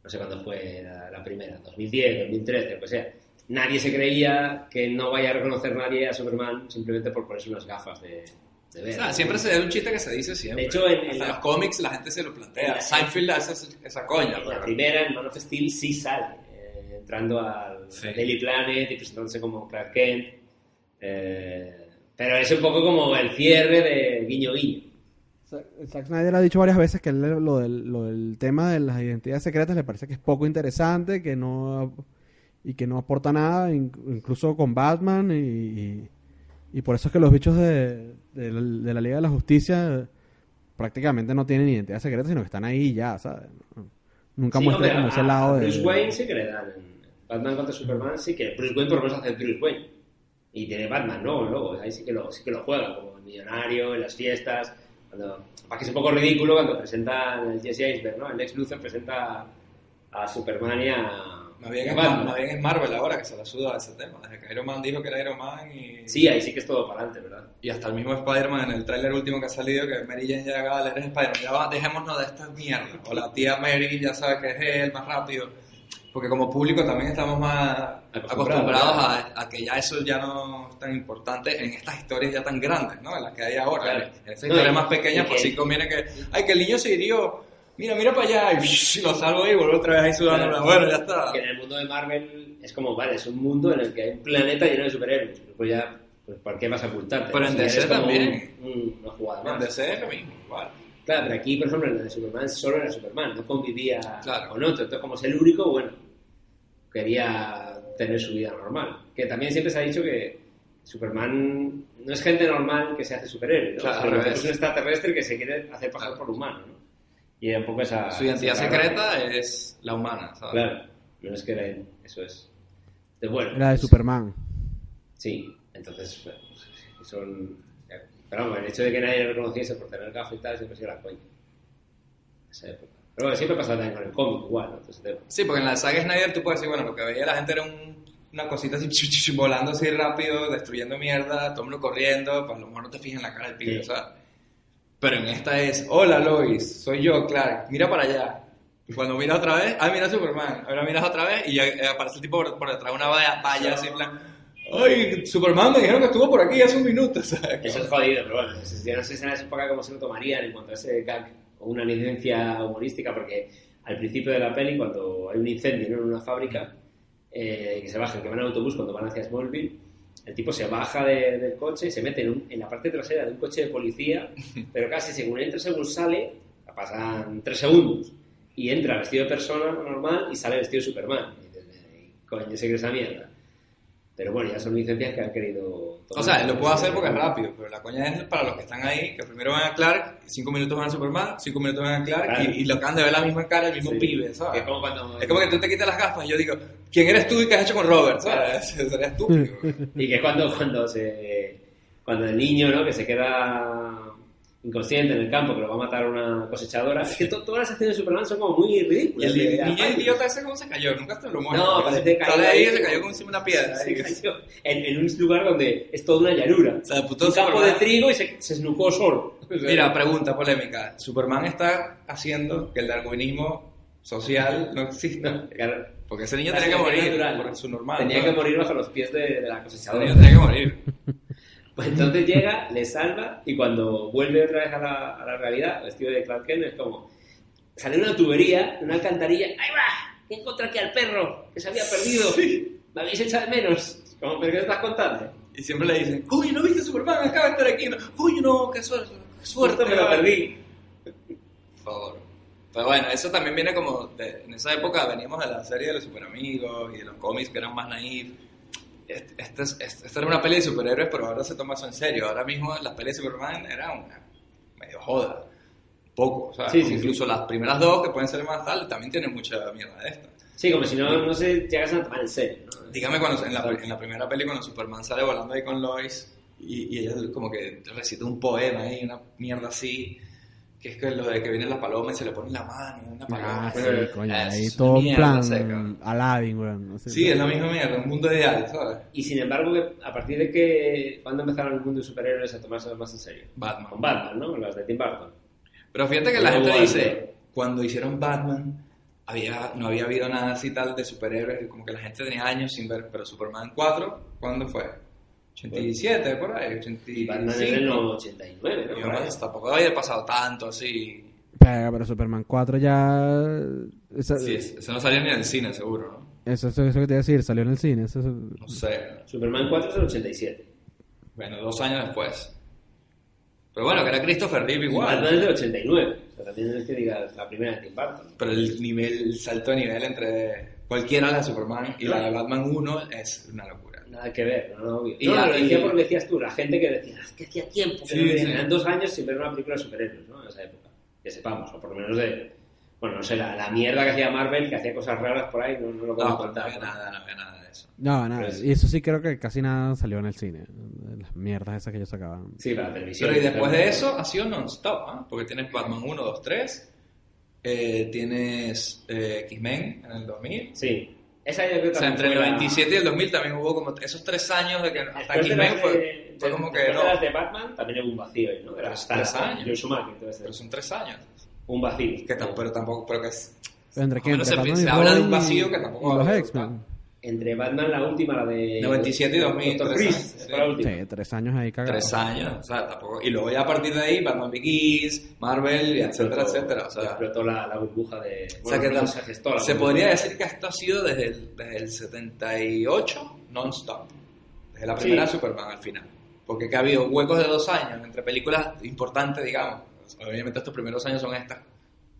no sé cuándo fue la, la primera, 2010, 2013, lo que sea, nadie se creía que no vaya a reconocer nadie a Superman simplemente por ponerse unas gafas de, de O ver. sea, siempre se da un chiste que se dice siempre. De hecho, en- en la- los cómics la gente se lo plantea. la- Seinfeld hace esa, esa coña. En la pero- primera, en Man of Steel, sí sale, entrando al Sí. Daily Planet y presentándose como Clark Kent. eh, pero es un poco como el cierre de guiño guiño. Zack Snyder ha dicho varias veces que él lo del, lo del tema de las identidades secretas le parece que es poco interesante, que no y que no aporta nada, in- incluso con Batman y, y, y por eso es que los bichos de, de la, de la Liga de la Justicia prácticamente no tienen identidad secreta, sino que están ahí ya, ¿sabes? Nunca Sí, muestran como ese lado de... Bruce Wayne. En Batman contra Superman sí que Bruce Wayne por lo menos hace Bruce Wayne. Y tiene Batman, ¿no? Luego, ahí sí que lo, sí que lo juega, como el millonario, en las fiestas. Cuando, para que es un poco ridículo cuando presentan el Jesse Eisenberg, ¿no? El Lex Luthor presenta a Superman y a. Más bien, a es, Batman. más bien es Marvel ahora que se la suda ese tema. Desde que Iron Man dijo que era Iron Man y, Sí, ahí sí que es todo para adelante, ¿verdad? y hasta el mismo Spider-Man en el tráiler último que ha salido, que Mary Jane ya acaba de leer Spider-Man. Ya va, dejémonos de esta mierda. O la tía Mary ya sabe que es él más rápido. Porque como público también estamos más Acostumbrados, a, a que ya eso ya no es tan importante en estas historias ya tan grandes, ¿no? En las que hay ahora. Claro. En estas historias más pequeñas, pues sí conviene que, ay, que el niño se hirió. Mira, mira para allá, y lo salvo ahí y vuelvo otra vez ahí sudando. Claro. Bueno, ya está. Que en el mundo de Marvel es como, vale, es un mundo en el que hay un planeta lleno de superhéroes. Pues ya, pues ¿por qué vas a ocultarte? Pero en DC también. un- un- una jugada En más. DC es lo mismo, igual. Claro, pero aquí, por ejemplo, en la de Superman solo era Superman, no convivía Claro. con otro. Entonces, como es el único, bueno, quería tener su vida normal. Que también siempre se ha dicho que Superman no es gente normal que se hace superhéroe, ¿no? Claro, al que revés. es un extraterrestre que se quiere hacer pasar por humano, ¿no? Y era un poco esa... Su identidad esa secreta es la humana, ¿sabes? Claro, no es que era él, eso es. Entonces, bueno, Era de pues, Superman. Sí, entonces bueno, pues, son... Pero vamos, el hecho de que nadie lo reconociese por tener gafas y tal siempre ha sido la coña. Esa época. Pero bueno, siempre pasaba también con el cómic igual, ¿no? Entonces, te- Sí, porque en la saga Snyder tú puedes decir, bueno, lo que veía la gente era un- una cosita así, chu, chu, chu, volando así rápido, destruyendo mierda, todo mundo corriendo, pues a lo mejor no te fijas en la cara del pibe, Sí. ¿sabes? Pero en esta es, hola Lois, soy yo, Clark, mira para allá. Y cuando miras otra vez, ah, mira Superman. Ahora miras otra vez y eh, aparece el tipo por, por detrás de una valla, valla así en plan, ay, Superman me dijeron que estuvo por aquí hace un minuto, ¿sabes? Eso es jodido, pero bueno, yo no sé si en esa época cómo se lo tomarían en cuanto a ese gag o una licencia humorística, porque al principio de la peli, cuando hay un incendio ¿no? en una fábrica, eh, que se bajan, que van en autobús cuando van hacia Smallville, el tipo se baja de- del coche, se mete en, un- en la parte trasera de un coche de policía, pero casi según entra, según sale, pasan tres segundos. y entra vestido de persona normal y sale vestido de Superman. Y dices, "Eh, coño, sé que esa mierda. Pero bueno, ya son licencias que han querido... O sea, lo puedo hacer porque es rápido, pero la coña es para los que están ahí, que primero van a Clark, cinco minutos van a Superman, cinco minutos van a Clark, Claro. y, y lo acaban de ver la misma cara, el mismo Sí. pibe, ¿sabes? Es como cuando- Es como que tú te quitas las gafas y yo digo, ¿quién eres tú y qué has hecho con Robert? ¿Sabes? Sería estúpido. Y que es cuando, cuando, se, cuando el niño, ¿no? Que se queda inconsciente en el campo, que lo va a matar una cosechadora. Es que to- todas las acciones de Superman son como muy Y ridículas. el de- niño idiota ese, ¿cómo se cayó? Nunca te lo muestran. No, parece que cayó ahí y se cayó como- encima de una piedra. Se cayó en, en un lugar donde es toda una llanura. O sea, un campo Superman. de trigo y se, se esnucó solo. Mira, pregunta polémica. Superman está haciendo que el darwinismo social no exista. claro, Porque ese niño tenía que morir natural. por su normal. tenía ¿no? que morir bajo los pies de, de la cosechadora. niño tenía que morir. Pues entonces llega, le salva y cuando vuelve otra vez a la, a la realidad, vestido de Clark Kent, es como... Sale una tubería, una alcantarilla. ¡Ahí va! Encontré aquí al perro, que se había perdido. Me habéis echado de menos. Como, ¿Pero qué estás contando? Y siempre le dicen, coño, ¿no viste Superman? Acaba de estar aquí. Coño, no, qué suerte. Qué suerte. Me lo vale". perdí. Por favor. Pero bueno, eso también viene como... de- en esa época veníamos de la serie de los superamigos y de los cómics que eran más naif. Este, este es- este- esta era una peli de superhéroes, pero ahora se toma eso en serio. Ahora mismo las pelis de Superman eran una medio joda. Poco, ¿sabes? Sí, sí, Incluso las primeras dos, que pueden ser más tal, también tienen mucha mierda de esta. Sí, como si no, no se llegasen a tomar en serio. ¿no? Dígame cuando en la, en la primera peli cuando Superman sale volando ahí con Lois y, y ella como que recita un poema ahí, una mierda así, que es que lo de que vienen las palomas y se le pone la mano, una paloma. Ah, sí, Eh, coño. es Ahí todo en plan seca. Aladdin, weón. no sé. Sí, es la misma mierda, un mundo ideal, ¿sabes? Y sin embargo, a partir de que... ¿Cuándo empezaron el mundo de superhéroes a tomarse más en serio? Batman. Con Batman, ¿no? Con las de Tim Burton. Pero fíjate que la gente dice, cuando hicieron Batman, había, no había habido nada así tal de superhéroes, como que la gente tenía años sin ver, pero Superman 4, ¿cuándo fue? 87, por ahí, 85. Batman es del 89, ¿no? Y además, tampoco había pasado tanto así. Pega, pero Superman 4 ya... Esa- Sí, es- eso no salió ni en el cine, seguro, ¿no? Eso, eso, eso que te iba a decir, salió en el cine. Eso, No sé. Superman 4 es del 87. Bueno, dos años después. Pero bueno, que era Christopher Reeve Batman igual. es del 89. O sea, también es que digas la primera de Tim Burton. Pero el nivel, el salto de nivel entre cualquiera la de Superman y la de Batman 1 es una locura. Nada que ver, no, no, obvio. Y no, ya- lo decía y- porque decías tú, la gente que decía, es que hacía tiempo que Sí, no veía". sí. eran dos años sin ver una película de superhéroes, ¿no? En esa época. Que sepamos, o por lo menos de. Bueno, no sé, la, la mierda que hacía Marvel, que hacía cosas raras por ahí, no, no lo podemos No, no contar. había nada, no había nada de eso. No, nada. Pues- Y eso sí creo que casi nada salió en el cine. Las mierdas esas que ellos sacaban. Sí, para la televisión. Pero y después de eso ha sido non-stop, ¿ah? Porque tienes Batman 1, 2, 3, eh, tienes eh, X-Men en el 2000. Sí. Esa yo creo O sea, entre el fue la- 97 y el 2000 también hubo como esos tres años de que hasta X-Men fue, de- fue de- como que no. de las de Batman también hubo un vacío ahí, ¿no? Pero hasta tres hasta años. Schumacher, entonces, Pero son tres años. un vacío. Que tam- pero tampoco, pero que es, Pero ¿Entre menos Entre se- se habla de un vacío y- que tampoco y los X-Men. Entre Batman, la última, la de. 97 y 2000, Doctor tres Freeze, la sí. última. Sí, tres años ahí cagados. tres años, o sea, tampoco. Y luego ya a partir de ahí, Batman Begins, Marvel, y etcétera, Explotó- etcétera. O sea, explotó la, la burbuja de. o sea bueno, que no se gestó la se burbuja. podría decir que esto ha sido desde el, desde el 78 non-stop. Desde la primera Sí. Superman al final. Porque que ha habido huecos de dos años entre películas importantes, digamos. Obviamente estos primeros años son estas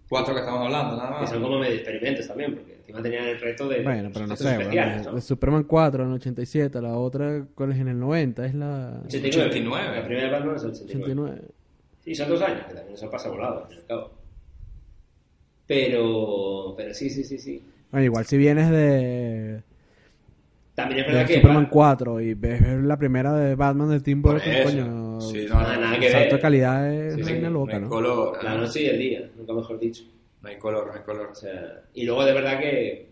cuatro que estamos hablando, nada más. son como medio experimentos también, porque encima tenían el reto de. Bueno, pero no sé, bueno, de- ¿no? de Superman 4 en el 87, la otra, ¿cuál es en el 90? Es la 89. 89. La primera de Batman es el 89. 89. Sí, son dos años, que también eso pasa volado, al fin cabo. Pero. Pero sí, sí, sí, sí. Bueno, igual si vienes de, También es de verdad que. Superman Bat- 4 y ves la primera de Batman de Tim Por Burton, coño, Sí, no, nada el que salto ver. de calidad es Sí, sí, una no loca, ¿no? color, La ¿no? noche y el día, nunca mejor dicho. No hay color, no hay color. O sea, y luego de verdad que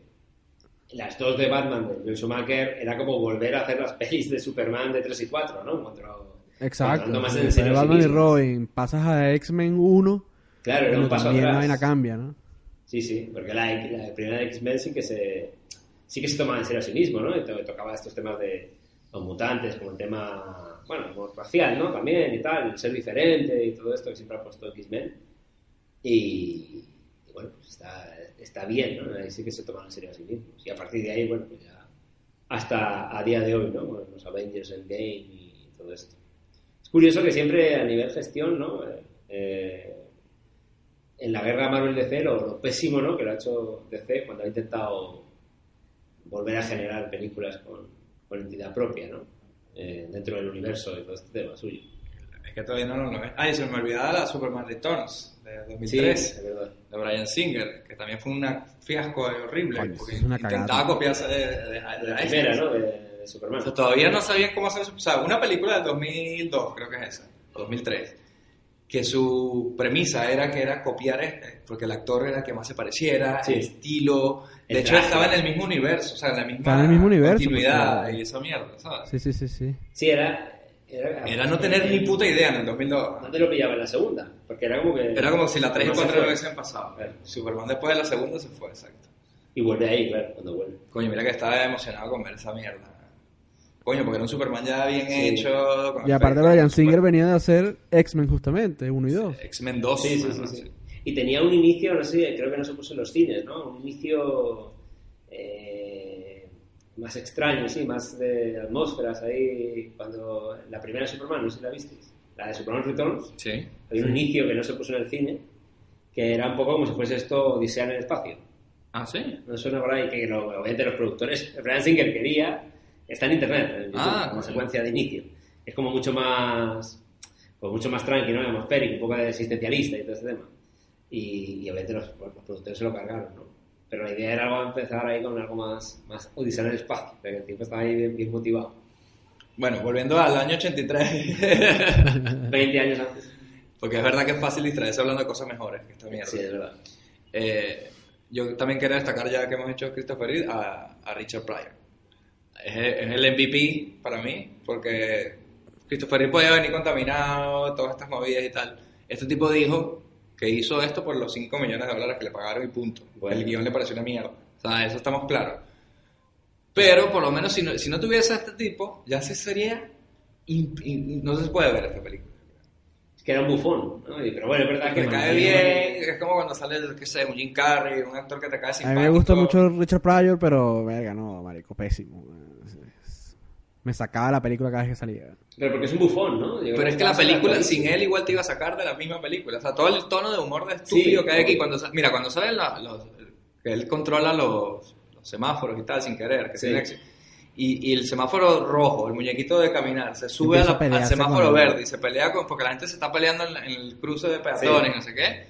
las dos de Batman de Joel Schumacher era como volver a hacer las pelis de Superman de 3 y 4, ¿no? Cuando- Exacto. más en serio de a sí Batman y. Robin, pasas a X-Men 1, Claro, era un paso también la atrás. vaina cambia, ¿no? Sí, sí, porque la, la primera de X-Men sí que se sí que se tomaba en serio a sí mismo, ¿no? Y to- tocaba estos temas de los mutantes, como el tema, bueno, como racial, ¿no? También y tal, el ser diferente y todo esto que siempre ha puesto X-Men. Y bueno, pues está, está bien, ¿no? Ahí sí que se toman en serio a sí mismos. Y a partir de ahí, bueno, pues ya hasta a día de hoy, ¿no? Bueno, los Avengers Endgame y todo esto. Es curioso que siempre a nivel gestión, ¿no? Eh, eh, en la guerra Marvel-DC lo, lo pésimo ¿no? que lo ha hecho DC cuando ha intentado volver a generar películas con, con entidad propia, ¿no? Eh, dentro del universo y todo este tema suyo. Es que todavía no lo ves. Ay, se me olvidaba la Superman Returns de Sí, 2003. es verdad. de Brian Singer, que también fue un fiasco horrible, Coño, porque es una intentaba copiarse de, de, de- de La Iceman. primera, ¿no? De, de Superman. O sea, todavía no sabían cómo hacer. O sea, una película del 2002, creo que es esa, o 2003, que su premisa era que era copiar este, porque el actor era el que más se pareciera, Sí. el estilo. De El hecho, traje. estaba en el mismo universo, o sea, en la misma en el mismo universo, continuidad y esa mierda, ¿sabes? Sí, sí, sí, sí. Sí, era... Era, Era no tener ni puta idea en el 2002. ¿Dónde lo pillaba en la segunda? Porque era como que... Era como si la 3 y no se 4 fue. hubiesen pasado. Claro. Superman después de la segunda se fue, exacto. Y vuelve ahí, claro, cuando vuelve. Coño, mira que estaba emocionado con ver esa mierda. Coño, porque era un Superman ya bien Sí. hecho. con Y aparte Brian Singer venía de hacer X-Men justamente, 1 y 2. X-Men 2. Sí, sí, sí, sí. Y tenía un inicio, no sé, creo que no se puso en los cines, ¿no? Un inicio eh, más extraño, sí, más de atmósferas ahí. Cuando la primera Superman, no sé si la visteis, la de Superman Returns, Sí. había un inicio que no se puso en el cine, que era un poco como si fuese esto Odisea en el espacio. Ah, sí. No suena por ahí que obviamente los productores, Brian Singer quería, está en internet, en YouTube, Ah, como secuencia de inicio. Es como mucho más, pues mucho más tranquilo, ¿no? atmosférico, un poco de existencialista y todo ese tema. Y, y obviamente los, los productores se lo cargaron, ¿no? Pero la idea era algo empezar ahí con algo más, más Odisea en el espacio, porque el tipo estaba ahí bien, bien motivado. Bueno, volviendo al año 83. 20 años antes. porque es verdad que es fácil distraerse hablando de cosas mejores que esta mierda. Sí, es verdad. Eh, yo también quería destacar, ya que hemos hecho Christopher Reeve, a, a Richard Pryor. Es, el- es el MVP para mí, porque Christopher Reeve podía venir contaminado, todas estas movidas y tal. Este tipo dijo que hizo esto por los 5 millones de dólares que le pagaron y punto. Bueno. El guion le pareció una mierda. O sea, eso estamos claros. Pero por lo menos si no, si no tuviese a este tipo, ya se sería... imp- in- no se puede ver esta película. Es que era un bufón, Pero bueno, es verdad que... Me cae bien, es como cuando sale, qué sé, un Jim Carrey, un actor que te cae A simpático. mí me gustó mucho Richard Pryor, pero verga, no, marico, pésimo. Es- Me sacaba la película cada vez que salía. Pero porque es un bufón, ¿no? Yo Pero es que la película sin él igual te iba a sacar de la misma película. O sea, todo el tono de humor de estúpido Sí, que hay aquí. Cuando, mira, cuando salen la- los, que él controla los, los semáforos y tal sin querer, que Sí. tiene acción. y, y el semáforo rojo, el muñequito de caminar, se sube a la- a al semáforo verde y se pelea con, porque la gente se está peleando en, la- en el cruce de peatones, Sí. no sé qué.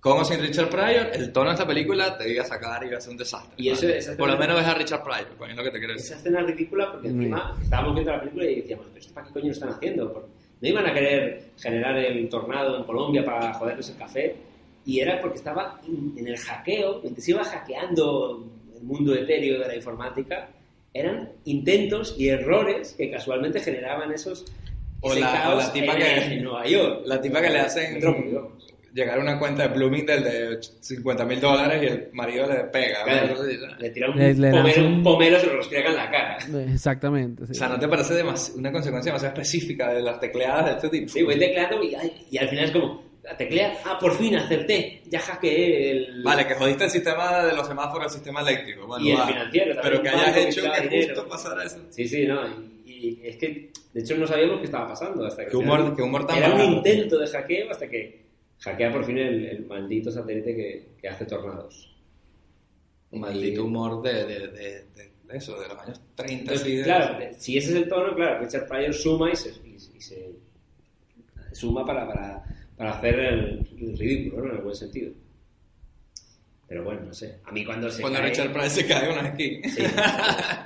Como sin Richard Pryor, el tono de esta película te iba a sacar y iba a ser un desastre. Y eso- esa Por lo menos ves a Richard Pryor, es lo que te quiero decir. Esa escena ridícula porque Mm. encima estábamos viendo la película y decíamos, pero esto para qué coño lo están haciendo? Porque no iban a querer generar el tornado en Colombia para joderles el café y era porque estaba en en el hackeo, mientras se iba hackeando el mundo etéreo de la informática, eran intentos y errores que casualmente generaban esos O la- o la tipa en, que- en Nueva York. La tipa que le hacen. Llegar a una cuenta de Bloomingdale de 50 mil dólares y el marido le pega. Claro, ¿no? le tira un Le- le pomelo, lanza un- se lo restriega en la cara. Exactamente. sí. O sea, ¿no te parece una consecuencia demasiado específica de las tecleadas de este tipo? Sí, voy tecleando y, y al final es como, teclea, ah, por fin acerté, ya hackeé el... Vale, que jodiste el sistema de los semáforos, el sistema eléctrico. Bueno, Y el va. financiero también, Pero que hayas que hecho que dinero. justo pasara eso. Sí, sí, no, y, y es que, de hecho, no sabíamos qué estaba pasando hasta que... Qué humor- final qué humor tan Era un intento de hackeo hasta que hackea por fin el, el maldito satélite que, que hace tornados. Un maldito humor de, de, de, eso, de los años 30. Entonces, claro, si ese es el tono, claro, Richard Pryor suma y se, y, y se suma para, para, para hacer el, el ridículo, ¿no? En el buen sentido. Pero bueno, no sé. A mí cuando se Cuando cae- Richard Pryor se cae con aquí. Sí.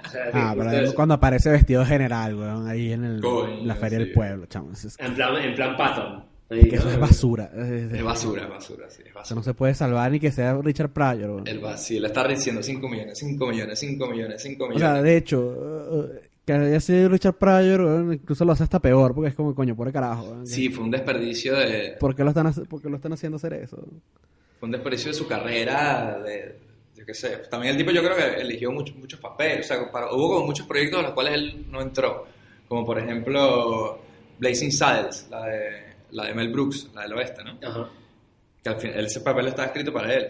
O sea, Ah, pero eso. cuando aparece vestido general, weón, ahí en, el, la feria sí. del pueblo, chamos. Es, En plan, en plan Patton. Que eso es basura. Es- basura, es basura, sí, es no se puede salvar ni que sea Richard Pryor. El vacío, le está diciendo 5 millones, 5 millones, 5 millones, 5 O millones. sea, de hecho, eh, que haya sido Richard Pryor, incluso lo hace hasta peor, porque es como, coño, por el carajo. sí, fue un desperdicio de, ¿Por qué lo están, por qué lo están haciendo hacer eso? fue un desperdicio de su carrera, de, yo qué sé. También el tipo yo creo que eligió muchos muchos papeles, o sea, para- hubo como muchos proyectos en los cuales él no entró, como por ejemplo Blazing Saddles, la de, la de Mel Brooks, la del oeste, ¿no? Ajá. Que al final ese papel estaba escrito para él.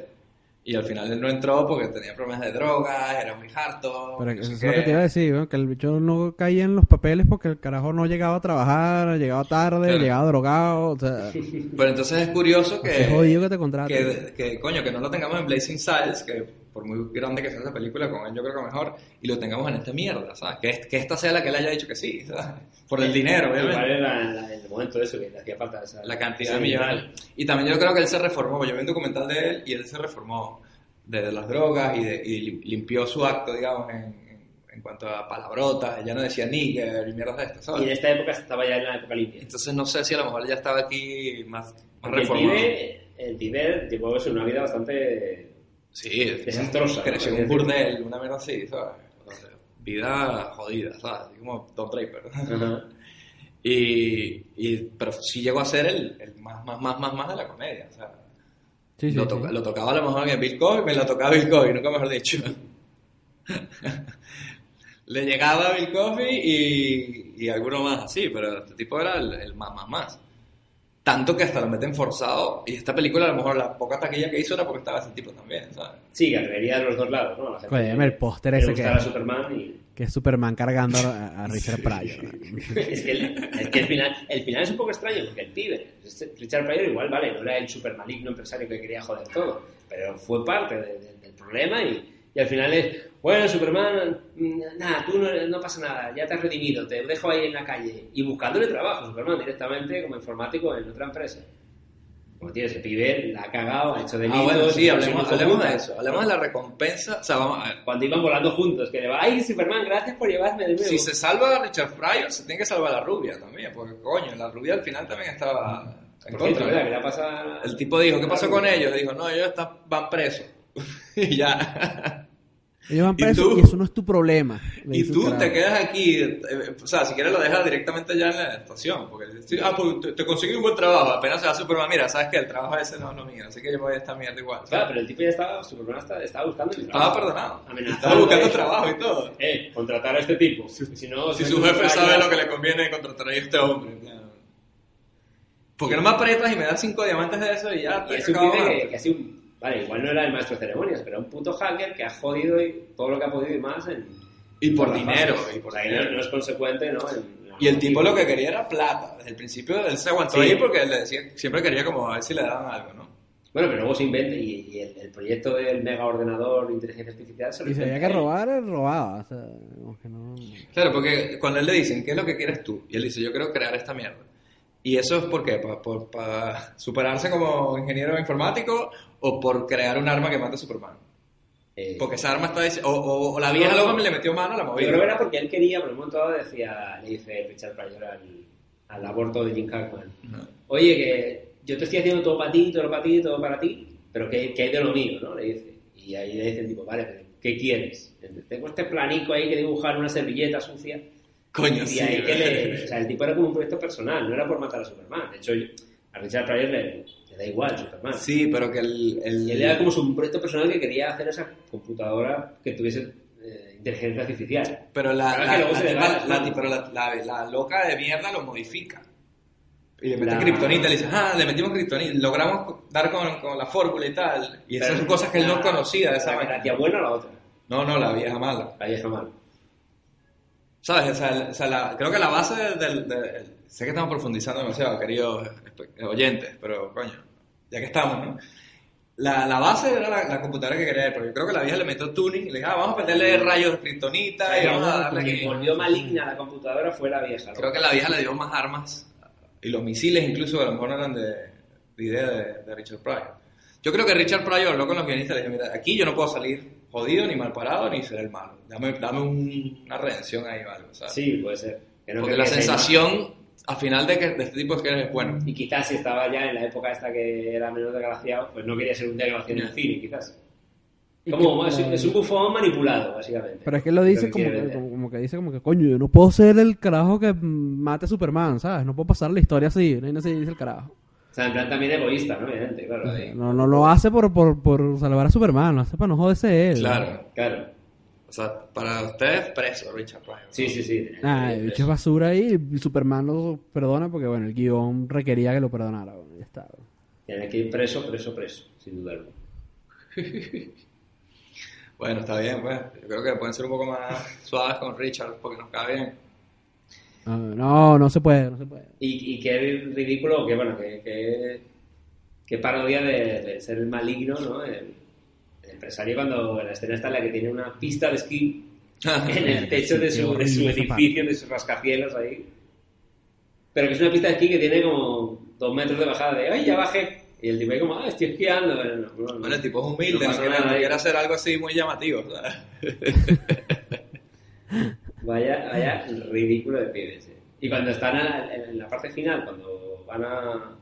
Y al final él no entró porque tenía problemas de drogas, era muy harto. Pero eso es lo que te iba a decir, ¿no? que el bicho no caía en los papeles porque el carajo no llegaba a trabajar, llegaba tarde, Claro. llegaba drogado, o sea, Pero entonces es curioso que... es jodido que te contraten. que, que, coño, que no lo tengamos en Blazing Saddles, que por muy grande que sea esa película, con él yo creo que mejor, y lo tengamos en esta mierda, ¿sabes? Que, que esta sea la que él haya dicho que sí, ¿sabes? Por el dinero, obviamente. la- el momento eso que le hacía falta. esa- La cantidad de millones. Y también yo creo que él se reformó, yo vi un documental de él y él se reformó de las drogas y, de- y lim- limpió su acto, digamos, en, en- cuanto a palabrotas, ya no decía nigger y mierdas de estas, Y ¿sabes? en esta época estaba ya en la época limpia. Entonces no sé si a lo mejor ya estaba aquí más, más reformado. el pibe llevó una vida bastante Sí, desastrosa. Creció un burdel, una mierda así, ¿sabes? Vida jodida, ¿sabes? Así como Don Draper. Ajá. Y, y, pero sí llegó a ser el, el más, más, más, más, más de la comedia, o sea, Sí, sí, lo, sí. toca- lo tocaba a lo mejor en Bill Cosby, me lo tocaba Bill Cosby, nunca mejor dicho. Le llegaba a Bill Cosby y, y alguno más así, pero este tipo era el, el más, más, más. Tanto que hasta lo meten forzado, y esta película a lo mejor la poca taquilla que hizo era porque estaba ese tipo también, ¿sabes? Sí, que atraería de los dos lados, ¿no? La gente que el póster ese que- Superman y... Que es Superman cargando a, a Richard Pryor. ¿no? es que, el, es que el, final, el final es un poco extraño porque el pibe, Richard Pryor igual, vale, no era el super maligno empresario que quería joder todo, pero fue parte de- de- del problema y, y al final es, bueno, Superman, mm, nada, tú no, no pasa nada, ya te has redimido, te dejo ahí en la calle y buscándole trabajo, Superman directamente como informático en otra empresa. Como tienes, el pibe la ha cagado, ha hecho delitos. Ah, bueno, sí, hablemos, hablemos de eso, hablemos de la recompensa, o sea, vamos a ver. Cuando iban volando juntos, que le va, ay, Superman, gracias por llevarme de nuevo. Si se salva a Richard Pryor, se tiene que salvar a la rubia también, porque coño, la rubia al final también estaba en contra. ¿verdad? ¿no? Pasa... El tipo dijo, ¿qué pasó con ellos? Dijo, no, ellos están, van presos. y ya. Ellos van ¿Y presos tú? y, eso no es tu problema. le y tú carajo. te quedas aquí, eh, o sea, si quieres lo dejas directamente ya en la estación, porque ah, pues te, te conseguí un buen trabajo, apenas se va Superman, mira, sabes que el trabajo ese no es lo mío, así que yo voy a esta mierda igual. ¿sabes? Claro, pero el tipo ya estaba, Superman estaba, estaba buscando el Estaba trabajo. perdonado. Amenazando Estaba buscando trabajo y todo. Eh, contratar a este tipo. Si no, Si si su jefe sabe lo que le conviene contratar a este hombre. claro. ¿Por qué no me aprietas y me das cinco diamantes de eso y ya? Y te es un acabo pibe que, que ha sido un... Vale, igual no era el maestro de ceremonias, pero un puto hacker que ha jodido y todo lo que ha podido y más en... Y por las dinero, y por O sea, dinero. no, no es consecuente, ¿no? En- Y el tipo lo que quería era plata. Desde el principio él se aguantó Sí. ahí porque le decía, siempre quería como a ver si le daban algo, ¿no? Bueno, pero luego se inventa y, y el, el proyecto del mega ordenador de inteligencia artificial se lo Y si había que robar, él robaba. O sea, que no... Claro, porque cuando él le dicen, ¿qué es lo que quieres tú? Y él dice, yo quiero crear esta mierda. ¿Y eso es por qué? ¿Para, por- para superarse como ingeniero informático o por crear un arma que mate a Superman? Eh, Porque esa arma está... O, o- o la vieja No, loca no. le metió mano a la Yo movida. creo que era porque él quería, en un momento dado decía, le dice Richard Pryor al, al aborto de Jim Hackman. No. Oye, que yo te estoy haciendo todo para ti, todo para ti, todo para ti, pero que, que hay de lo mío, ¿no? Le dice. Y ahí le dice el tipo, vale, pero ¿qué quieres? Tengo este planico ahí que dibujar una servilleta sucia. Coño, y sí. ahí que le, o sea, el tipo era como un proyecto personal, no era por matar a Superman. De hecho, a Richard Pryor le, le da igual Superman. Sí, pero que el... el- Y él era como su proyecto personal que quería hacer esa computadora que tuviese eh, inteligencia artificial. Pero la, la, loca de mierda lo modifica. Y le mete kriptonita, le dice, ah, le metimos kriptonita, logramos dar con, con la fórmula y tal. Y esas Pero son cosas que él no conocía de esa la tía buena o la otra. No, no, la vieja mala. La vieja mala. ¿Sabes? O sea, o sea, la- creo que la base del... sé que estamos profundizando demasiado, queridos espe- oyentes, pero coño, ya que estamos, ¿no? La, la base era la, la computadora que quería pero yo creo que la vieja le metió tuning y le dijo, ah, vamos a meterle rayos de kriptonita y vamos a darle que volvió maligna la computadora fue la vieja. ¿no? Creo que la vieja le dio más armas y los misiles incluso a lo mejor eran de, de idea de, de Richard Pryor. Yo creo que Richard Pryor habló con los guionistas y le dijo, mira, aquí yo no puedo salir jodido, ni mal parado, ni ser el malo. Dame, dame un- una redención ahí o algo, ¿sabes? Sí, puede ser. Porque la ser sensación al final de que de este tipo es que eres bueno. Y quizás si estaba ya en la época esta que era menos desgraciado, pues no quería ser un desgraciado en el cine, quizás. Como, es, es un bufón manipulado, básicamente. Pero es que él lo dice como que, como, como que dice como que, coño, yo no puedo ser el carajo que mate a Superman, ¿sabes? No puedo pasar la historia así, no así dice el carajo. O sea, en plan también egoísta, ¿no? Obviamente, claro. ahí. No, no lo hace por, por, por salvar a Superman, lo hace para no joderse él. Claro. Claro. O sea, para ustedes, preso, Richard Pryor. Sí, sí, sí. Ah, el bicho es basura ahí y Superman lo perdona porque, bueno, el guion requería que lo perdonara. bueno, ya está. Tiene que ir preso, preso, preso, sin dudarlo. Bueno, está bien, pues. Yo creo que pueden ser un poco más suaves con Richard porque nos cae bien. Ah, no, no se puede, no se puede. Y, y qué ridículo, que bueno, que, que, que parodia de, de ser el maligno, ¿no? El, el empresario cuando en la escena está en la que tiene una pista de esquí en el techo de su, de su edificio, de sus rascacielos ahí. Pero que es una pista de esquí que tiene como dos metros de bajada de ¡ay, ya bajé! Y el tipo ahí como ¡ah, estoy esquiando! Pero no, no, no. Bueno, el tipo es humilde, No no, quiere hacer algo así muy llamativo. Vaya, vaya ridículo de pibes. eh. Y cuando están a- en la parte final, cuando van a,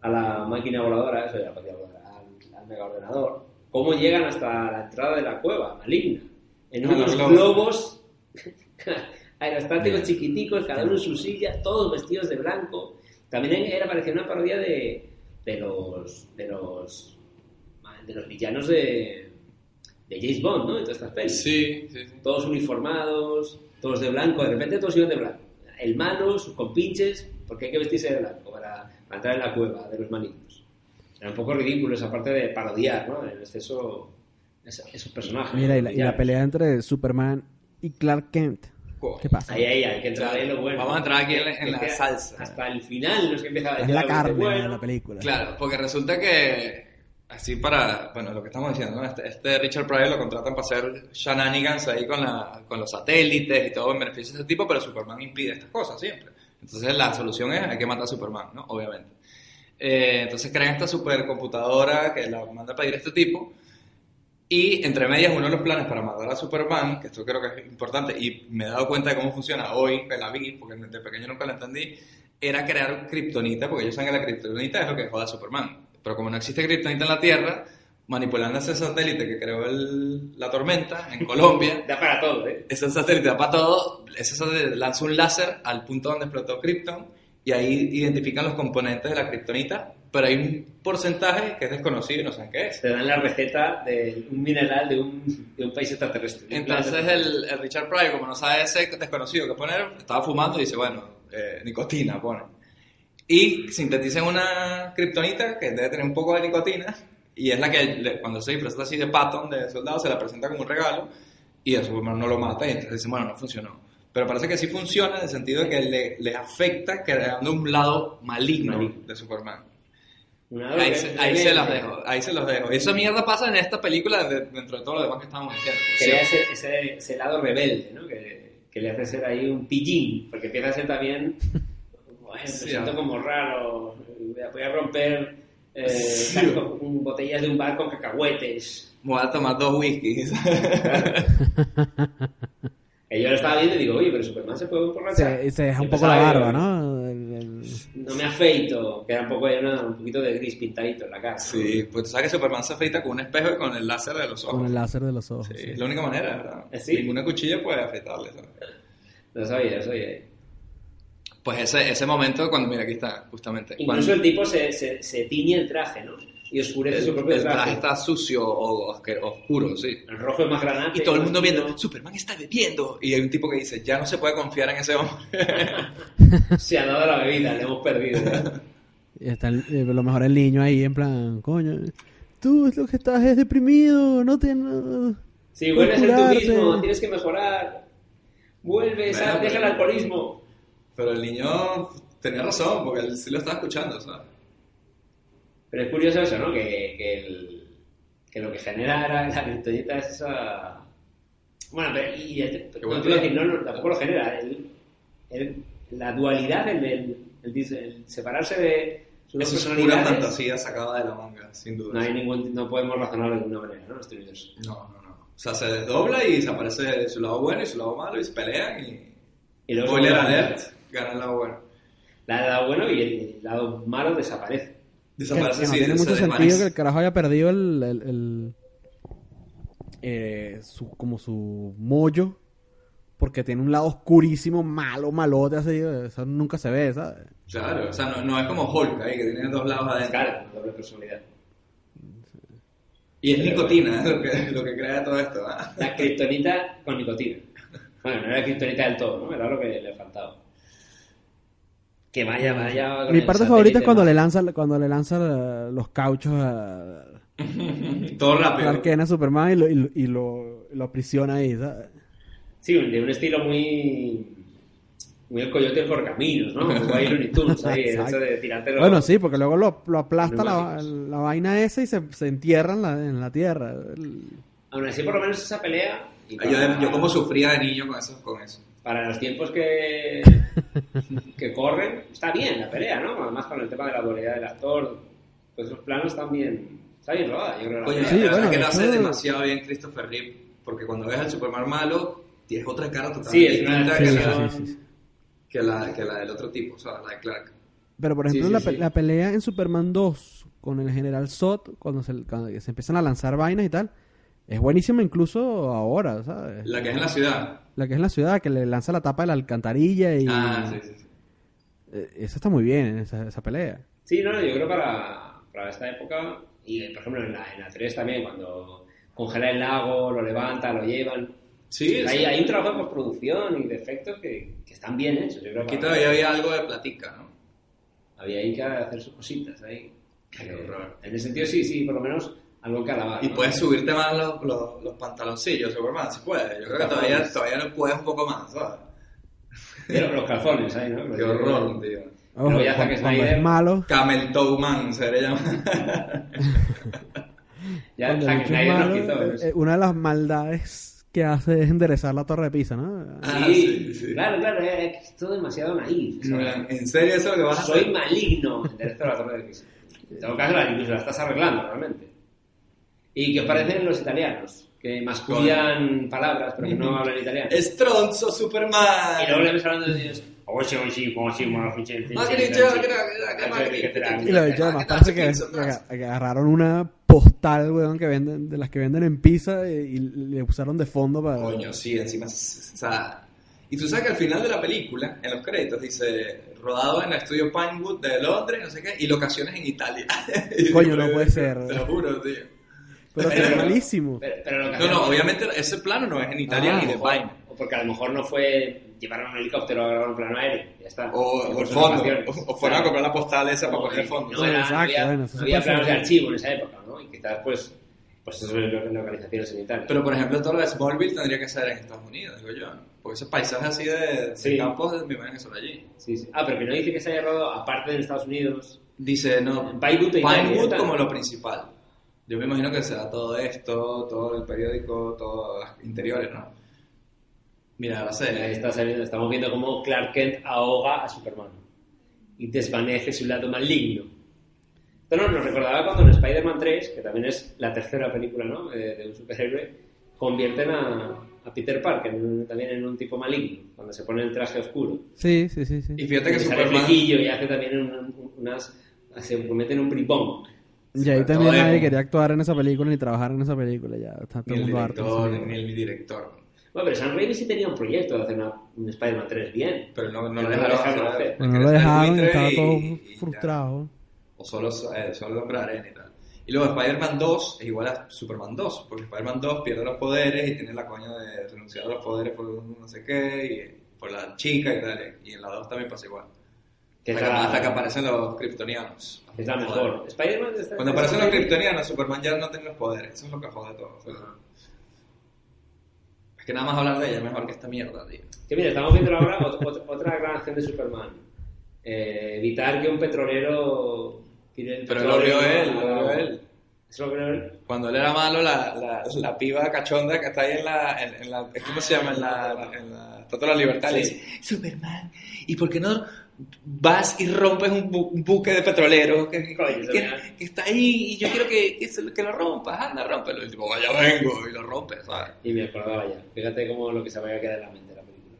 a la máquina voladora, eso ya máquina voladora, al, al megaordenador, ¿cómo llegan hasta la entrada de la cueva maligna? En unos globos aerostáticos chiquiticos, cada uno en su silla, todos vestidos de blanco. También era parecía una parodia de, de los de los de los villanos de, de James Bond, ¿no? De todas estas pelis Sí, sí, sí. todos uniformados, todos de blanco, de repente todos iban de blanco. El malo, sus compinches, porque hay que vestirse de blanco para, para entrar en la cueva de los malignos. Era un poco ridículo esa parte de parodiar, ¿no? En exceso esa- esos personajes. Mira, y la, y la pelea entre Superman y Clark Kent. ¿Qué pasa? Ahí, ahí, hay que entrar en lo bueno. Vamos a entrar aquí en la- en Es la salsa. Hasta el final no es que empieza a Es decir la algo carne bueno. de la película. Claro, porque resulta que, así para, bueno, lo que estamos diciendo, ¿no? Este, este Richard Pryor lo contratan para hacer shenanigans ahí con, la, con los satélites y todo en beneficio de ese tipo, pero Superman impide estas cosas siempre. Entonces la solución es, hay que matar a Superman, ¿no? Obviamente. Eh, entonces crean esta supercomputadora que la manda a pedir este tipo. Y entre medias, uno de los planes para matar a Superman, que esto creo que es importante, y me he dado cuenta de cómo funciona hoy, que la vi, porque de pequeño nunca la entendí, era crear kriptonita, porque ellos saben que la kriptonita es lo que joda a Superman. Pero como no existe kriptonita en la Tierra, manipulando ese satélite que creó el- la tormenta en Colombia, Da para todo, ¿eh? ese satélite da para todo, ese satélite lanza un láser al punto donde explotó Krypton y ahí identifican los componentes de la kriptonita, pero hay un porcentaje que es desconocido y no saben qué es. Te dan la receta de un mineral de un, de un país extraterrestre. Entonces el, el Richard Pryor, como no sabe ese desconocido que poner, estaba fumando y dice, bueno, eh, nicotina pone. Y sintetizan una kriptonita que debe tener un poco de nicotina y es la que cuando se disfraza así de Patton, de soldado, se la presenta como un regalo y el Superman no lo mata y entonces dicen, bueno, no funcionó. Pero parece que sí funciona en el sentido de que le, le afecta creando un lado maligno, Maligno. de Superman. Ahí, se, ahí se los dejo, ahí se los dejo. Esa mierda pasa en esta película de- dentro de todo lo demás que estábamos diciendo. Crea ese, ese, ese lado rebelde, ¿no? Que, que le hace ser ahí un pillín, porque empieza a ser también. Bueno, me Sí, siento ah. como raro. Voy a, romper eh, Sí. botellas de un bar con cacahuetes. Me voy a tomar dos whiskies. Que yo lo estaba viendo y digo, oye, pero Superman se puede emborrachar. Se, se deja un poco la barba, ¿no? El- el- No me afeito, queda un, poco, una- un poquito de gris pintadito en la cara. Sí, pues tú sabes que Superman se afeita con un espejo y con el láser de los ojos. con el láser de los ojos. Sí, sí. es la única manera, ¿verdad? ¿Ah, sí? Ninguna cuchilla puede afeitarle. ¿sabes? No sabía, no sabía. Pues ese, ese momento cuando, mira, aquí está, justamente. Incluso cuando el tipo se, se, se tiñe el traje, ¿no? Y oscurece su el, propio el traje traje. está sucio o oscuro, sí. El rojo es más granate. Y todo el mundo viendo, Superman está bebiendo. Y hay un tipo que dice, ya no se puede confiar en ese hombre. Se ha dado la bebida, le hemos perdido. Y está el- eh, lo mejor el niño ahí en plan, coño, tú es lo que estás es deprimido, no te... no- Si vuelves a ser tú mismo, tienes que mejorar. Vuelve, sal, Bueno, deja el alcoholismo. Pero el niño tenía razón, porque él sí lo estaba escuchando, ¿sabes? Pero es curioso eso, ¿no? Que, que, el- que lo que genera la, la es esa... Bueno, pero... Y, y- no, buen te voy a plan. decir, no, no, tampoco lo genera. El- el- la dualidad, el, el, el el separarse de sus Eso es pura fantasía sacada de la manga, sin duda. No, hay ningún, no podemos razonarlo de ninguna manera, ¿no? Este. No, no, no. O sea, se desdobla y se aparece su lado bueno y su lado malo y se pelean y... Y luego Spoiler alert, gana el lado bueno. La lado bueno y el lado malo desaparece. Desaparece, que no sí, tiene se mucho desvanece. sentido que el carajo haya perdido el... el- el- eh, su, como su mollo porque tiene un lado oscurísimo, malo, malote, así, eso nunca se ve, ¿sabes? Claro, o sea, no, no es como Hulk ahí, que tiene dos lados adentro. Claro, doble personalidad. Y es nicotina lo que, lo que crea todo esto. ¿ah? La kriptonita con nicotina. Bueno, no era kriptonita del todo, ¿no? Era lo que le faltaba. Que vaya, vaya. Mi parte favorita es cuando le lanza cuando le lanza la- los cauchos a, Todo rápido. Clark Kent a Superman y lo, y, lo- y lo, lo aprisiona ahí, ¿sabes? Sí, de un estilo muy. Muy el coyote del correcaminos, ¿no? Muy guay Looney Tunes ahí, de tirarte los- Bueno, sí, porque luego lo, lo aplasta la, la vaina esa y se, se entierra en la, en la tierra. El- Aún así, por lo menos esa pelea. y Yo, yo como sufría de niño con eso. Con eso. Para los tiempos que, que corren, está bien la pelea, ¿no? Además, con el tema de la dualidad del actor, pues esos planos están bien. Está bien rodada, yo creo. la Coño. Sí, la bueno, que lo hace demasiado bien Christopher Reeve. Porque cuando ves al Superman malo, tienes otra cara totalmente Sí, distinta Sí, que, la, sí, sí. que, la, que la del otro tipo, o sea, la de Clark. Pero por ejemplo, sí, la, pe- sí. la pelea en Superman 2 con el general Zod, cuando se, cuando se empiezan a lanzar vainas y tal, es buenísima incluso ahora, ¿sabes? La que es en la ciudad. La que es en la ciudad, que le lanza la tapa de la alcantarilla y... Ah, sí, sí, sí. Eh, Esa está muy bien, esa, esa pelea. Sí, no, yo creo para, para esta época, y por ejemplo en la, en la 3 también, cuando congela el lago, lo levanta, lo llevan. Sí, hay, sí. hay un trabajo de postproducción y de efectos que, que están bien hechos. Yo creo Aquí todavía había algo de platica, ¿no? había ahí que hacer sus cositas ahí. Qué Eh, horror. En ese sentido, sí, sí, por lo menos algo que alabar. Y ¿no? puedes subirte más los, los, los pantaloncillos, Superman, si puedes. Yo creo que todavía, todavía lo puedes un poco más, ¿sabes? Pero los calzones ahí, ¿no? Qué horror, tío. Ojo, ya Zack Snyder- es malo, Camel Toe Man, se debería llamar. Ya Zack Snyder malo, nos quitó eh, una de las maldades que hace es enderezar la torre de Pisa, ¿no? Ah, sí, sí, sí. claro, claro, es que es todo demasiado naif. o sea, ¿En serio eso es lo que vas a soy hacer? maligno en derecho a la torre de Pisa. En todo caso, la, incluso la estás arreglando realmente. ¿Y qué os parecen los italianos? Que mascullan palabras, pero que no hablan italiano. Stronzo Superman. Y luego le ves hablando de "Ah, che- Y lo dicho, además parece que, que- que agarraron una postal, weón, que venden, de las que venden en Pisa y, y le usaron de fondo para... Coño, sí, encima. O sea, y tú sabes que al final de la película, en los créditos, dice rodado en el estudio Pinewood de Londres, no sé qué, y locaciones en Italia. Coño, no puede ser. Te lo juro, tío. Pero Pero- es malísimo. Pero, pero lo que No, no, obviamente ese plano no es en Italia Ah, ni de Pine. o porque a lo mejor no fue llevaron un helicóptero a grabar un plano aéreo. Ya está. O, o fondo, o, o fueron a comprar la postal esa para No, poner el y- fondo. No, era, Exacto, no había, bueno, había planos de archivo en esa época, ¿no? Y quizás, pues, pues eso es lo- localizaciones en Italia. Pero por ejemplo, todo lo de Smallville tendría que ser en Estados Unidos, digo yo. Porque esos paisajes así de, de Sí. campos, me imagino que son allí. Sí, sí. Ah, pero que no dice que se haya rodado, aparte de Estados Unidos. Dice, no, Pinewood, Pinewood como lo principal. Yo me imagino que será todo esto, todo el periódico, todos los interiores, ¿no? Mira, Ahí sé. está saliendo- estamos viendo cómo Clark Kent ahoga a Superman y desvanece su lado maligno. Esto no- nos recordaba cuando en Spider-Man 3, que también es la tercera película ¿no? de, de un superhéroe, convierten a, a Peter Parker en también en un tipo maligno, cuando se pone el traje oscuro. Sí, sí, sí, sí. Y fíjate que sale Superman... y hace también un- unas... se convierte en un bribón. Y ahí también nadie en- quería actuar en esa película ni trabajar en esa película. Ya está todo Ni el mundo harto. director, película. ni el director. Bueno, pero Sam Raimi sí tenía un proyecto de hacer una, un Spider-Man 3 bien. Pero no, no lo no dejaron dejaron hacer. no lo dejaron y estaba y- todo y frustrado. O solo, eh, solo el hombre de arena y tal. Y luego Spider-Man 2 es igual a Superman 2, porque Spider-Man 2 pierde los poderes y tiene la coña de renunciar a los poderes por no sé qué, y por la chica y tal. Y en la 2 también pasa igual. Que que, la- hasta que aparecen los kryptonianos. Es la mejor. Spider-Man está- Cuando aparecen los kryptonianos, Superman ya no tiene los poderes. Eso es lo que jode todo. Es que nada más hablar de ella es mejor que esta mierda, tío. Que mira, estamos viendo ahora ot- ot- otra gran acción de Superman. Eh, evitar que un petrolero tire el Pero lo vio él, lo vio él. ¿Eso lo vio él? Cuando él era malo, la, la, la piba cachonda que está ahí en la, en, en la ¿cómo se llama? En la, en la Estatua de la Libertad, le dice, Superman, ¿y por qué no vas y rompes un, bu- un buque de petrolero que, que- Coño, que- eso que está ahí y yo quiero que, que, se- que lo rompas, anda, rómpelo? Y el tipo, vaya, vengo, y lo rompe, ¿sabes? Y me acordaba ya. Fíjate cómo lo que se me había quedado en la mente de la película.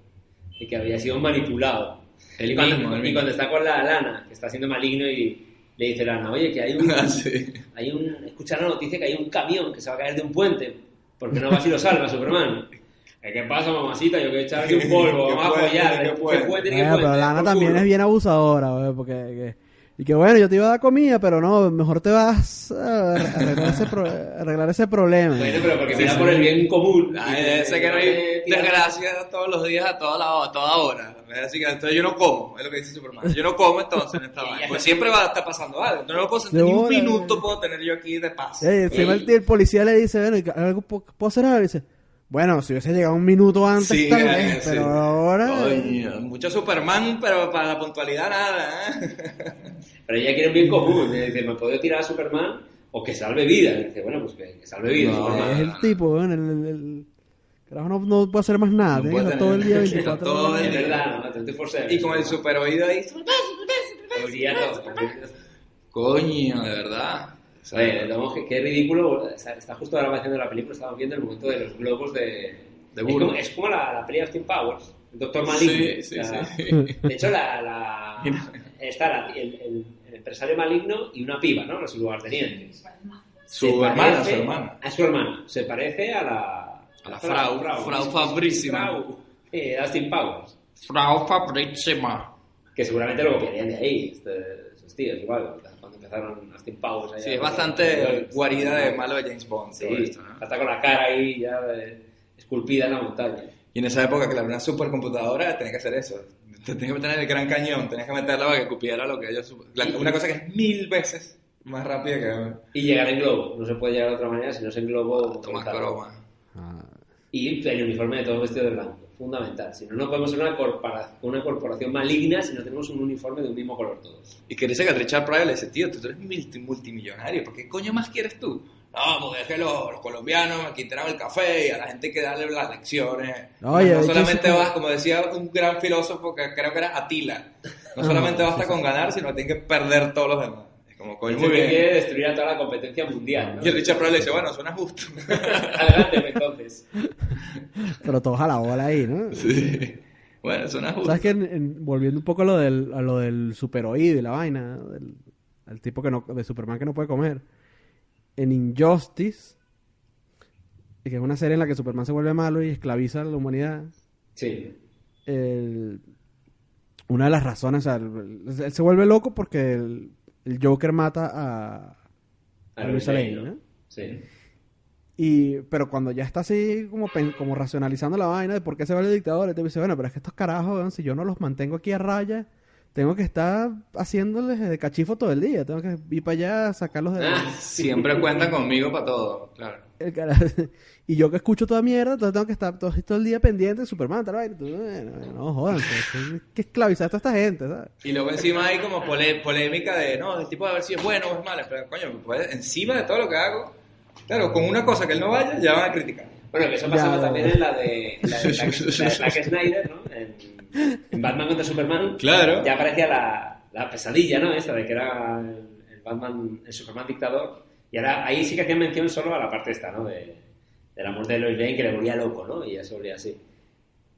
Y que había sido manipulado. El y, cuando, mismo, el y cuando está con la Lana, que está siendo maligno y le dice Lana, oye, que hay un... Ah, sí. hay un escucha la noticia que hay un camión que se va a caer de un puente. ¿Por qué no vas y lo salvas, Superman? Eh, ¿Qué pasa, mamacita? Yo quiero echarle un polvo, ¿Qué vamos a apoyar. ¿Qué ¿Qué puente? puente? ¿Qué Eh, puente? pero Lana Por también culo. es bien abusadora, güey, porque... que- y que bueno, yo te iba a dar comida, pero no, mejor te vas a arreglar ese, pro- arreglar ese problema. Bueno, pero porque mira por el bien común. Ay, ese que no hay Eh, tira- desgracia todos los días a toda, la, a toda hora. Así que entonces yo no como, es lo que dice Superman. Yo no como entonces en esta vaina. Pues siempre va a estar pasando algo. No lo puedo sentir ni un minuto eh. puedo tener yo aquí de paz. Encima el, el policía le dice, bueno, ¿y ¿algo puedo hacer? Y dice, bueno, si hubiese llegado un minuto antes, Sí, tal eh, vez, sí. pero ahora... Coño, mucho Superman, pero para la puntualidad nada, ¿eh? Pero ella quiere un bien común. eh, Dice, ¿me puedo tirar a Superman o que salve vida? Dice, bueno, pues que, que salve vida. No, Superman. Es el tipo, bueno, el... el, el- Carajo, no, no puede hacer más nada, No todo el día tener- 24 todo horas. el Es día. verdad, ¿no? 24/7. Y con el super oído ahí. Coño, de verdad. Oye, no, qué, qué ridículo. Está, está justo ahora haciendo la película, estamos viendo el momento de los globos de. De es, como, es como la, la peli Austin Powers, el Doctor Maligno. Sí, sí, O sea, sí. De hecho, la, la- está la- el, el- el empresario maligno y una piba, ¿no? Los lugartenientes. Su Se hermana, parece- su hermana. A su hermana. Se parece a la. A la Frau, Frau Fabrísima. Frau, eh, Austin Powers. Frau Fabrísima. Que seguramente lo copiarían de ahí, este- esos tíos, igual, Austin Powers. allá Sí, es bastante guarida de malo de James Bond. Sí, esto, ¿no? hasta con la cara ahí ya eh, esculpida en la montaña. Y en esa época, claro, una supercomputadora tenía que hacer eso. Te Tenías que tener el gran cañón, tenías que meterla para que cupiera lo que ellos... la- una cosa que es mil veces más rápida que... Y llegar en globo, no se puede llegar de otra manera si no es en globo. Tomás montado. broma. Ah, Y el uniforme de todo vestido de blanco, fundamental. Si no, no podemos ser una, corpora- una corporación maligna si no tenemos un uniforme de un mismo color todos. Y que dice que Richard Pryor le dice, tío, tú eres multi- multimillonario, ¿por qué coño más quieres tú? No, porque es que los, los colombianos me quitaron el café y a la gente hay que darle las lecciones. No de hecho, solamente vas, como decía un gran filósofo que creo que era Atila, no solamente basta con ganar, sino que tienes que perder todos los demás. Como, muy que bien. quiere destruir a toda la competencia mundial. ¿no? Y el Richard Pryor le dice, bueno, suena justo. Adelante, entonces. pero todos a la bola ahí, ¿no? sí. Bueno, suena justo. ¿Sabes que en- en- volviendo un poco a lo del, a lo del superoído y la vaina, ¿no? del, el tipo que no, de Superman que no puede comer, en Injustice, que es una serie en la que Superman se vuelve malo y esclaviza a la humanidad, Sí. el- una de las razones, o sea, el- él se vuelve loco porque el, el Joker mata a, a Luis Lane, ¿no? Sí. Y, pero cuando ya está así como, como racionalizando la vaina de por qué se va el dictador, y te dice, bueno, pero es que estos carajos, si yo no los mantengo aquí a raya, tengo que estar haciéndoles de cachifo todo el día, tengo que ir para allá a sacarlos de... Ah, Siempre cuentan conmigo para todo, claro. El cara- y yo que escucho toda mierda, entonces tengo que estar todo, todo el día pendiente de Superman, tal vaina. Tú, bueno, no jodan, pues, hay que esclavizar a toda esta gente, ¿sabes? Y luego encima hay como pole- polémica de, no, el tipo a ver si es bueno o es malo. Pero coño, pues, encima de todo lo que hago, claro, con una cosa que él no vaya, ya van a criticar. Bueno, que eso pasaba ya. también en la de, la de la de Zack Snyder, ¿no? En, en Batman contra Superman. Claro. Ya aparecía la, la pesadilla, ¿no? Esta de que era el, el Batman, el Superman dictador. Y ahora ahí sí que hacían mención solo a la parte esta, ¿no? De, de la muerte de Lois Lane que le volvía loco, ¿no? Y ya se volvía así.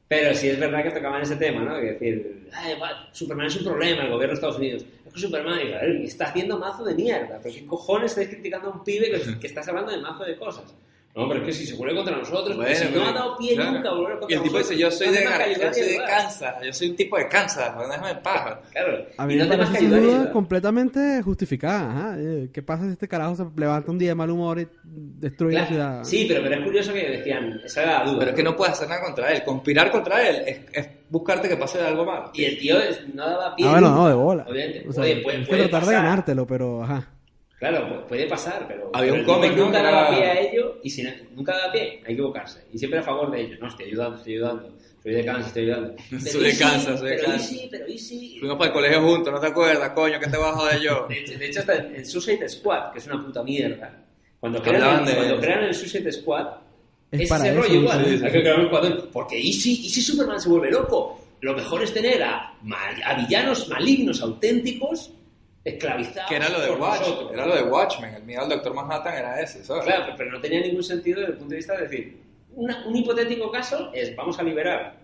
Pero sí es verdad que tocaban ese tema, ¿no? Que decir, "Ay, Superman es un problema, el gobierno de Estados Unidos. Es que Superman está haciendo mazo de mierda. ¿Pero qué cojones estáis criticando a un pibe que, que estás hablando de mazo de cosas? No, pero es que si se vuelve contra nosotros, pues si no ha dado pie claro. nunca a volver contra Y el tipo nosotros. dice, yo soy no de, ayudar yo soy de ayudar". Kansas, yo soy un tipo de Kansas, pues, déjame en paz. Claro. A mí y no me parece que sin ayudar y duda completamente justificada. Ajá. Eh, ¿Qué pasa si este carajo se levanta un día de mal humor y destruye la Claro. ciudad? Sí, pero, pero es curioso que decían, esa era la duda. Pero es que no puedes hacer nada contra él. Conspirar contra él es, es buscarte que pase algo malo. Y el tío es- no daba pie. Ah, bueno, nunca. no, de bola. Obviamente. O sea, Oye, puede, puede tratar pasar. de ganártelo, pero ajá. Claro, pu- puede pasar, pero. Había pero un cómic. Nunca daba pie a ello y si no- nunca daba pie a equivocarse. Y siempre a favor de ello. No, estoy ayudando, estoy ayudando. Soy de Kansas, estoy ayudando. Pero Soy de. Kansas, soy de Pero ¿y Kansas. Pero ¿y si? Fuimos para el colegio juntos, ¿no te acuerdas, coño? que te vas a joder yo? De hecho, de hecho, hasta en Suicide Squad, que es una puta mierda. Cuando crean, de- cuando crean el Suicide Squad, Es es, para ese eso, rollo igual. sí, sí. Hay que crear un escuadrón. Porque ¿y si, ¿y si Superman se vuelve loco? Lo mejor es tener a, a villanos malignos auténticos esclavizados. Que era lo de por Watch, nosotros. era lo de Watchmen. El miedo al Doctor Manhattan era ese, ¿sabes? Claro, pero no tenía ningún sentido desde el punto de vista de decir, una- un hipotético caso es, vamos a liberar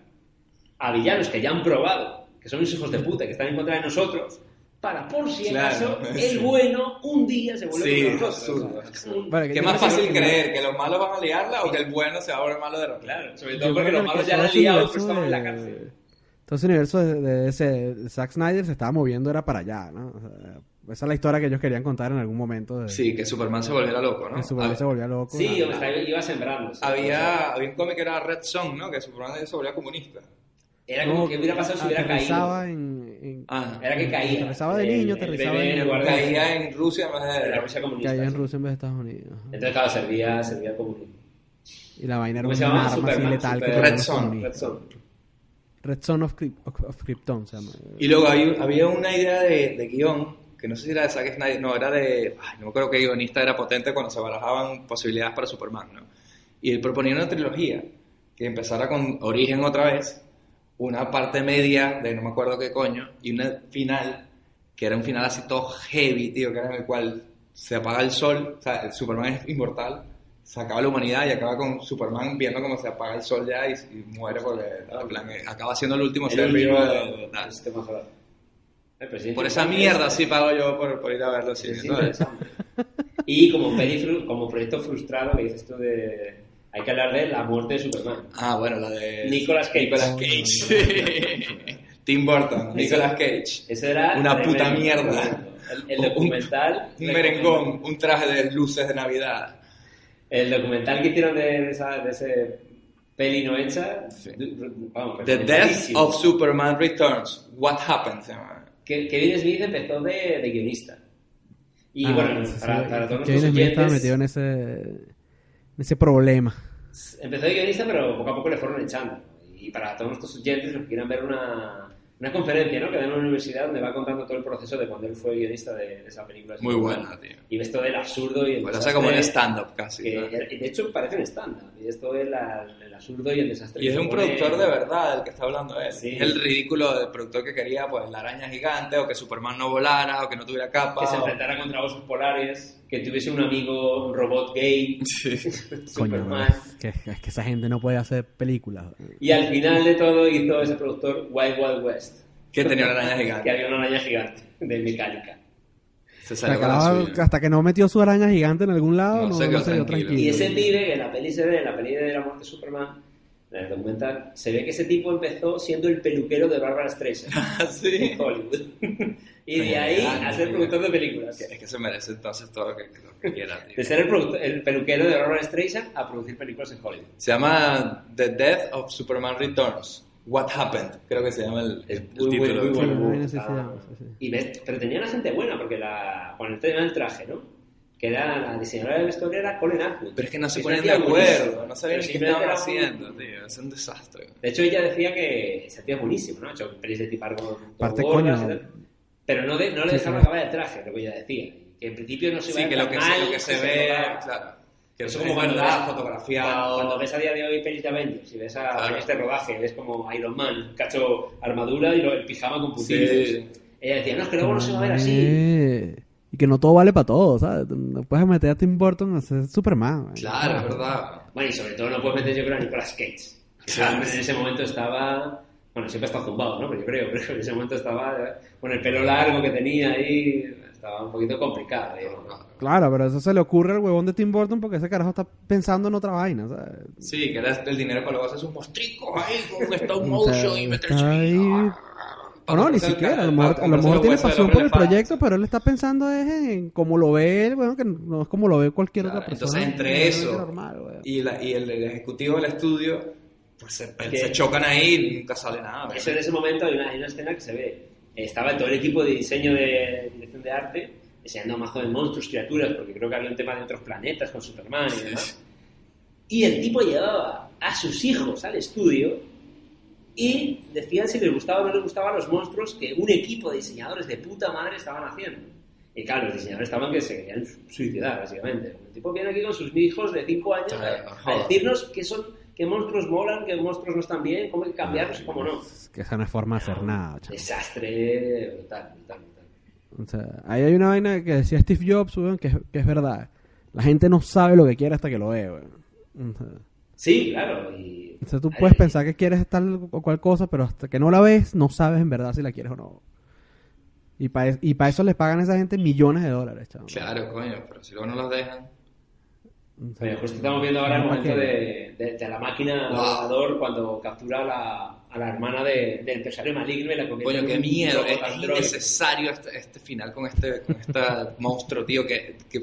a villanos que ya han probado, que son los hijos de puta, que están en contra de nosotros, para por si Claro, acaso sí. el bueno un día se vuelve Sí, nosotros. absurdo. Vale, ¿Qué yo más creo que- fácil creer? ¿Que los malos van a liarla o que el bueno se va a volver malo de repente? Claro, sobre Yo todo porque creo los malos ya la han liado pues estaban en la cárcel. Todo ese universo de, de ese de Zack Snyder se estaba moviendo era para allá, ¿no? O sea, esa es la historia que ellos querían contar en algún momento. De, Sí, que Superman se volviera loco, ¿no? Que Superman Hab- se volvía loco. Sí, Ah, hombre, estaba- iba sembrando. Había, había un cómic que era Red Son, ¿no? Que Superman se volvía comunista. Era como No, que hubiera pasado si hubiera aterrizaba caído. en, en- Ah, Era que caía. Aterrizaba de niño, aterrizaba en- de- caía en Rusia en vez en la de... Rusia que comunista. había en. Rusia en vez de Estados Unidos. ajá. Entonces, claro, servía, servía como Y la vaina era ¿Cómo un se llama? arma así Superman, letal que Super- tenían Red comunistas. Red Son. Red Son of, Kryp- of- of Krypton se llama. Y luego había, había una idea de, de guion, que no sé si era de Zack Snyder, no, era de... Ay, no me acuerdo qué guionista era potente cuando se barajaban posibilidades para Superman, ¿no? Y él proponía una trilogía que empezara con Origen otra vez, una parte media de no me acuerdo qué coño, y una final, que era un final así todo heavy, tío, que era en el cual se apaga el sol, o sea, el Superman es inmortal, se acaba la humanidad y acaba con Superman viendo cómo se apaga el sol ya y, y muere porque plan, acaba siendo el último ser vivo último de- de- sistema solar. Por esa mierda sí pago yo por, por ir a verlo. Sí, interesante. Y como, peli como proyecto frustrado que dices tú de... Hay que hablar de la muerte de Superman. Ah, bueno, la de... Nicolas Cage. Nicolas Cage. Tim Burton, Nicolas Cage. Ese era Una puta mierda. El, el Un- documental... Un merengón, un traje de luces de Navidad. El documental que hicieron de, de esa, de ese peli no hecha... Sí. Vamos, The Death of Superman Returns. What Happened se llama. Kevin Smith empezó de, de guionista. Y Ah, bueno, sí, para, para todos Kevin nuestros Smith estaba oyentes, metido en ese, en ese problema. empezó de guionista, pero poco a poco le fueron echando. Y para todos nuestros oyentes, los que quieran ver una, una conferencia ¿no? que da en una universidad donde va contando todo el proceso de cuando él fue guionista de, de esa película. Muy buena, tío. Y ves todo el absurdo y el Pues desastre como un stand-up casi. que- ¿no? y de hecho parece un stand-up. Y es todo el, el absurdo y el desastre. Y es un productor de verdad el que está hablando él. Sí. Es el ridículo del productor que quería pues la araña gigante o que Superman no volara o que no tuviera capa. Que se o- enfrentara contra osos polares, que tuviese un amigo robot gay, Coño, Superman. que, es que esa gente no puede hacer películas. Y al final de todo hizo ese productor Wild Wild West, Que tenía una araña que gigante. había una araña gigante de mecánica. Se salió sea, con la acababa- suya. hasta que no metió su araña gigante en algún lado, No no, se no quedó se quedó tranquilo. tranquilo. Y ese pibe, que en la peli se ve, en la peli de la muerte de Superman, en el documental, se ve que ese tipo empezó siendo el peluquero de Barbara Streisand Ah, sí. en Hollywood. y de ahí a ser productor de películas. Es que se merece entonces todo lo que, lo que quiera, tío. De ser el, productor- el peluquero de Barbara Streisand a producir películas en Hollywood. Se llama The Death of Superman Returns. What Happened, creo que se llama el, Es el muy, título. muy bueno. sí Ah, sí. Y ves, pero tenían a gente buena, porque la, con el tema del traje, ¿no? Que era la diseñadora de vestuario era Colin Atwood. Pero es que no se ponen de acuerdo, no sabían qué estaban haciendo, tío. Es un desastre. De hecho, ella decía que esa tía es buenísima, ¿no? Ha hecho pelis de tipar con gordas coño. Pero no, de- no le Sí, dejaba sí. acabar el traje, lo que ella decía. Que en principio no se Sí, iba que a lo ver que, tan se, mal, lo que se que ve, notaba. claro. Que Eso es como cuando verdad, ves- fotografiado. Cuando ves a día de hoy pelis de Avengers y ves a Claro. este rodaje, ves como Iron Man, cacho armadura y lo- el pijama con putillos. Sí. Ella decía, no, es que luego no se va a ver así. Que no todo vale para todo, ¿sabes? No puedes meter a Tim Burton a hacer Superman. Claro, es verdad. Bueno, y sobre todo no puedes meter yo creo a Nicolas Cage. Claro. en ese momento estaba... Bueno, siempre está zumbado, ¿no? Pero yo creo, pero en ese momento estaba con el pelo largo que tenía ahí, estaba un poquito complicado. ¿eh? Claro, pero eso se le ocurre al huevón de Tim Burton porque ese carajo está pensando en otra vaina, ¿sabes? Sí, que era el dinero para luego hacer sus mostricos ahí con stop O motion y meterse ahí- O no, ni siquiera. A lo mejor, a lo mejor tiene pasión por el proyecto, pero él está pensando es en cómo lo ve él, bueno, que no es como lo ve cualquier Claro, otra persona. entonces, entre eso normal, y, la, y el, el ejecutivo del estudio, pues se, Que- se chocan ahí y nunca sale nada. ¿verdad? Eso en ese momento hay una, hay una escena que se ve. Estaba todo el equipo de diseño de dirección de arte diseñando mazo de monstruos, criaturas, porque creo que había un tema de otros planetas con Superman y demás. Y el tipo llevaba a sus hijos al estudio y decían si les gustaba o no les gustaban los monstruos que un equipo de diseñadores de puta madre estaban haciendo. Y claro, los diseñadores estaban que se querían su- suicidar, básicamente. El tipo viene aquí con sus hijos de 5 años a, a decirnos que son qué monstruos molan, qué monstruos no están bien, cómo hay que cambiarlos y cómo no. Es que esa no es forma de hacer nada, chaval. Desastre brutal, brutal, brutal. O sea, ahí hay una vaina que decía Steve Jobs, weón, que, es- que es verdad. La gente no sabe lo que quiere hasta que lo ve, weón. O sea, Sí, claro. Y, o sea, tú puedes pensar que quieres tal o cual cosa, pero hasta que no la ves, no sabes en verdad si la quieres o no. Y para y pa eso les pagan a esa gente millones de dólares, chaval. Claro, coño, pero si luego no los dejan. O sea, Oye, justo estamos viendo ahora el ¿para momento de, de- de la máquina del ordenador cuando captura a la, a la hermana de- del empresario maligno y la convierte Coño, en qué un miedo. Es, es innecesario este, este final con este, con este monstruo, tío. Que, que-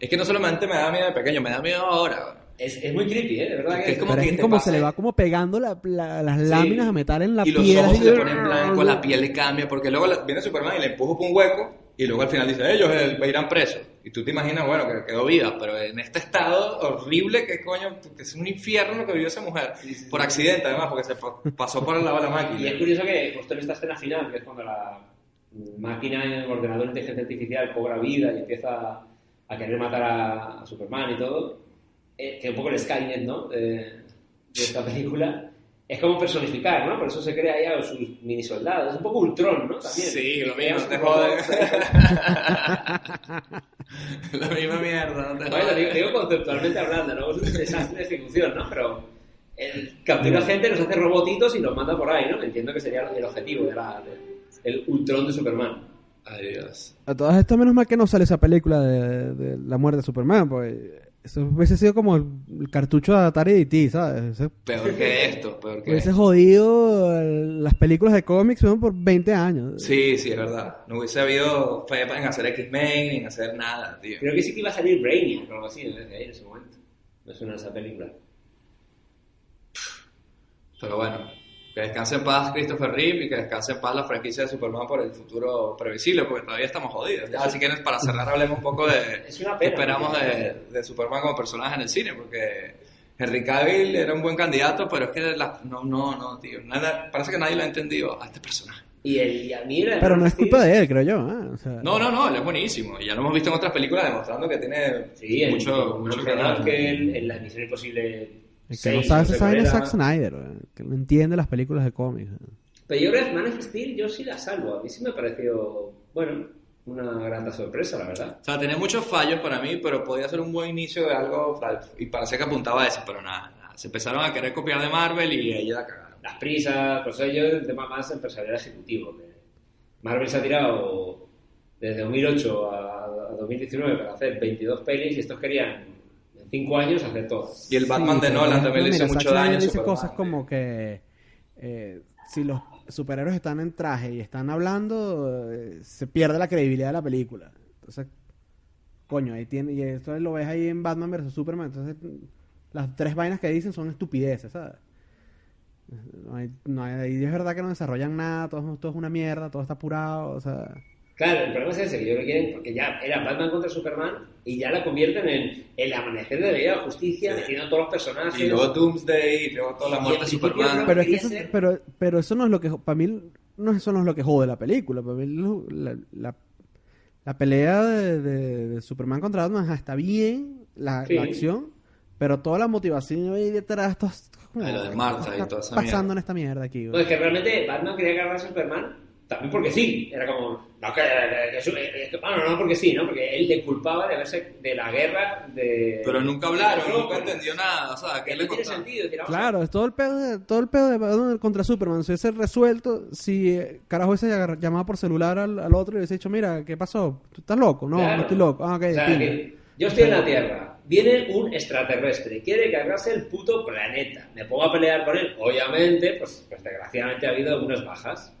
es que no solamente me da miedo de pequeño, me da miedo ahora. Es, es muy creepy, ¿eh? De verdad Que es como Pero que es que te como pase- se le va como pegando la- la- las Sí. láminas a metal en la y los piel. ojos así se le ponen blanco, la piel le cambia, porque luego la- viene Superman y le empuja por un hueco y luego al final dice, ellos eh, irán presos. Y tú te imaginas, bueno, que quedó viva, pero en este estado horrible, que coño, que es un infierno lo que vivió esa mujer. Por accidente, además, porque se pa- pasó por el lado de la Y es máquina. curioso que justo en esta escena final, que es cuando la máquina en el ordenador de inteligencia artificial cobra vida y empieza a querer matar a, a Superman y todo, eh, que un poco el Skynet, ¿no? De, de esta película, es como personificar, ¿no? Por eso se crea ahí a sus mini soldados. Es un poco Ultron, ¿no? También. Sí, lo mismo, sus te robots. la misma mierda, no te Bueno, jodas. digo, digo conceptualmente hablando, ¿no? Es un desastre de ejecución, ¿no? Pero el captura gente, nos hace robotitos y los manda por ahí, ¿no? Entiendo que sería el objetivo de la, de- el Ultron de Superman. Ay, Dios. A todas estas, menos mal que no sale esa película de, de la muerte de Superman, pues eso hubiese sido como el, el cartucho de Atari DT, ¿sabes? Eso Peor que esto, peor que hubiese esto. jodido el- las películas de cómics ¿no? por 20 años. Sí, sí, es verdad. No hubiese habido fe en hacer X-Men ni en hacer nada, tío. Creo que sí que iba a salir Brainiac o algo así en vez de ahí en ese momento. No suena esa película. Pero bueno, que descanse en paz Christopher Reeve y que descanse en paz la franquicia de Superman por el futuro previsible, porque todavía estamos jodidos. Ya, si quieres, para cerrar, hablemos un poco de Es una qué pena, esperamos de, de Superman como personaje en el cine, porque Henry Cavill era un buen candidato, pero es que la- no, no, no, tío. Nada, parece que nadie lo ha entendido a este personaje. Y, el, y a mí Pero no es culpa de él, creo yo. ¿eh? O sea, No, no, no, él es buenísimo. Y ya lo hemos visto en otras películas demostrando que tiene Sí, mucho, en mucho Manfred canal. Ángel, en la Misión Imposible el que 6, no sabe esa vaina es. Zack Snyder, ¿eh? que no entiende las películas de cómics. ¿eh? Pero yo creo que Man of Steel yo sí la salvo. A mí sí me pareció, bueno, una grata sorpresa, la verdad. O sea, tenía muchos fallos para mí, pero podía ser un buen inicio de algo y parecía que apuntaba a eso, pero nada, nada. Se empezaron a querer copiar de Marvel y ahí la cagaron. Las prisas, pues yo el tema más empresarial ejecutivo. que Marvel se ha tirado desde 2008 a, a 2019 para hacer 22 pelis y estos querían 5 años hacer todas. Y el Batman de pero Nolan también le ejemplo, hizo mira, mucho daño. Dice cosas como que eh, si los superhéroes están en traje y están hablando, eh, se pierde la credibilidad de la película. Entonces, coño, ahí tiene, y esto lo ves ahí en Batman vs Superman. Entonces, las tres vainas que dicen son estupideces, ¿sabes? No hay, no hay, ahí es verdad que no desarrollan nada, todo, todo es una mierda, todo está apurado, o sea... Claro, el problema es ese, que yo creo que quieren, porque ya era Batman contra Superman y ya la convierten en el amanecer de la Liga de la Justicia, metiendo a todos los personajes. Y luego Doomsday, y luego toda la muerte de Superman. no- Pero, es que eso, pero, pero eso no es lo que... Para mí, no, eso no es lo que jode la película. Para mí, lo- la, la, la pelea de, de- de Superman contra Batman está bien, la, Sí. la acción, pero toda la motivación ahí detrás, es como- lo de Martha ¿qué y está toda esa pasando mierda. en esta mierda aquí? güey? Pues que realmente Batman quería cargar a Superman también porque sí. Era como, no, que, que- que- que- bueno, no porque sí, ¿no? Porque él le culpaba de haberse de la guerra de. Pero nunca hablaron, nunca entendió nada. O sea, Que ¿qué no le tiene contaron? sentido. Claro, es todo el pedo de, todo el pedo de Batman contra Superman se hubiese resuelto si eh, carajo hubiese agar- llamado por celular al, al otro y hubiese dicho, mira, ¿qué pasó? ¿Tú estás loco? No, Claro. no estoy loco. Ah, ok, O sea, yo estoy en la Tierra, viene un extraterrestre, quiere cargarse el puto planeta. Me pongo a pelear con él. Obviamente, pues, pues desgraciadamente ha habido algunas bajas.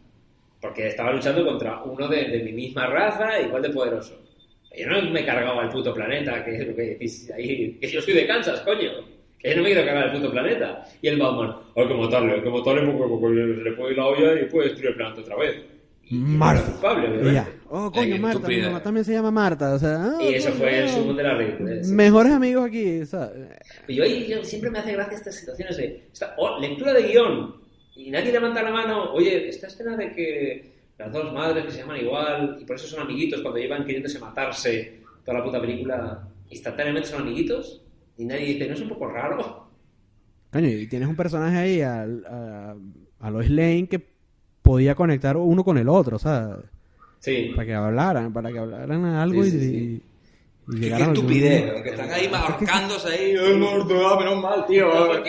Porque estaba luchando contra uno de, de mi misma raza, igual de poderoso. Yo no me he cargado al puto planeta, que es lo que decís ahí, que yo soy de Kansas, coño. Que yo no me quiero cargar al puto planeta. Y el Batman, hay que matarle, hay que matarle porque, porque le, le puede ir la olla y puede destruir el planeta otra vez. Marta. culpable, ya. Oh, coño, Ay, Marta, mi mamá también se llama Marta, o sea... ah, Y eso coño, fue el sumo de la ridiculez. Mejores amigos aquí, ¿sabes? Y yo siempre me hace gracia estas situaciones de esta- oh, lectura de guion y nadie levanta la mano. Oye, esta escena de que las dos madres que se llaman igual y por eso son amiguitos cuando llevan queriéndose matarse toda la puta película, instantáneamente son amiguitos y nadie dice, ¿no es un poco raro? Coño, y tienes un personaje ahí, al- a, a Lois Lane, que podía conectar uno con el otro, ¿sabes? Sí. Para que hablaran, para que hablaran algo Sí, y, sí, sí. y- y Qué, llegaran qué estupidez, ¿no? que están ahí ahorcándose ahí. ¡Eh, muerto! ¡Ah, menos mal, tío! Joder,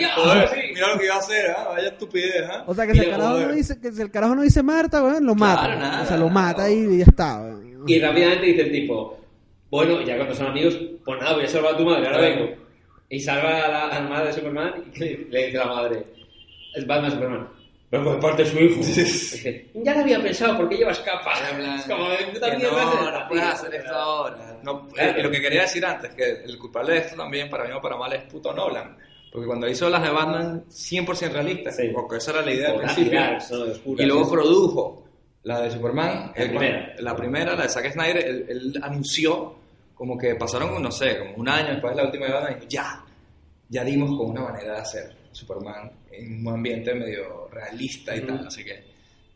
mira lo que iba a hacer, ¿ah? Vaya estupidez, ¿ah? O sea, que si, el carajo no dice, que si el carajo no dice Marta, weón, lo Claro, mata. nada. o sea, lo mata y ya está. Y rápidamente dice el tipo, bueno, ya cuando son amigos, pues nada, voy a salvar a tu madre, ahora vengo. Y salva a la, a la madre de Superman y le dice a la madre, es Batman Superman, Vengo de parte de su hijo. Ya lo había pensado, ¿por qué llevas capa? Es como, mierda es no, esta, no puedes hacer esto ahora. No, Claro. eh, lo que quería decir antes, que el culpable de esto también, para bien o para mal, es puto Nolan. Porque cuando hizo las de Batman 100% realistas, Sí. porque esa era la idea al Con principio, ¿no? Oscuras, y luego sí. produjo la de Superman, La él- primera. la primera, la de Zack Snyder, él, él anunció como que pasaron, no sé, como un año después de la última de Batman, y dijo, ya, ya dimos con una manera de hacer Superman en un ambiente medio realista y tal, así que...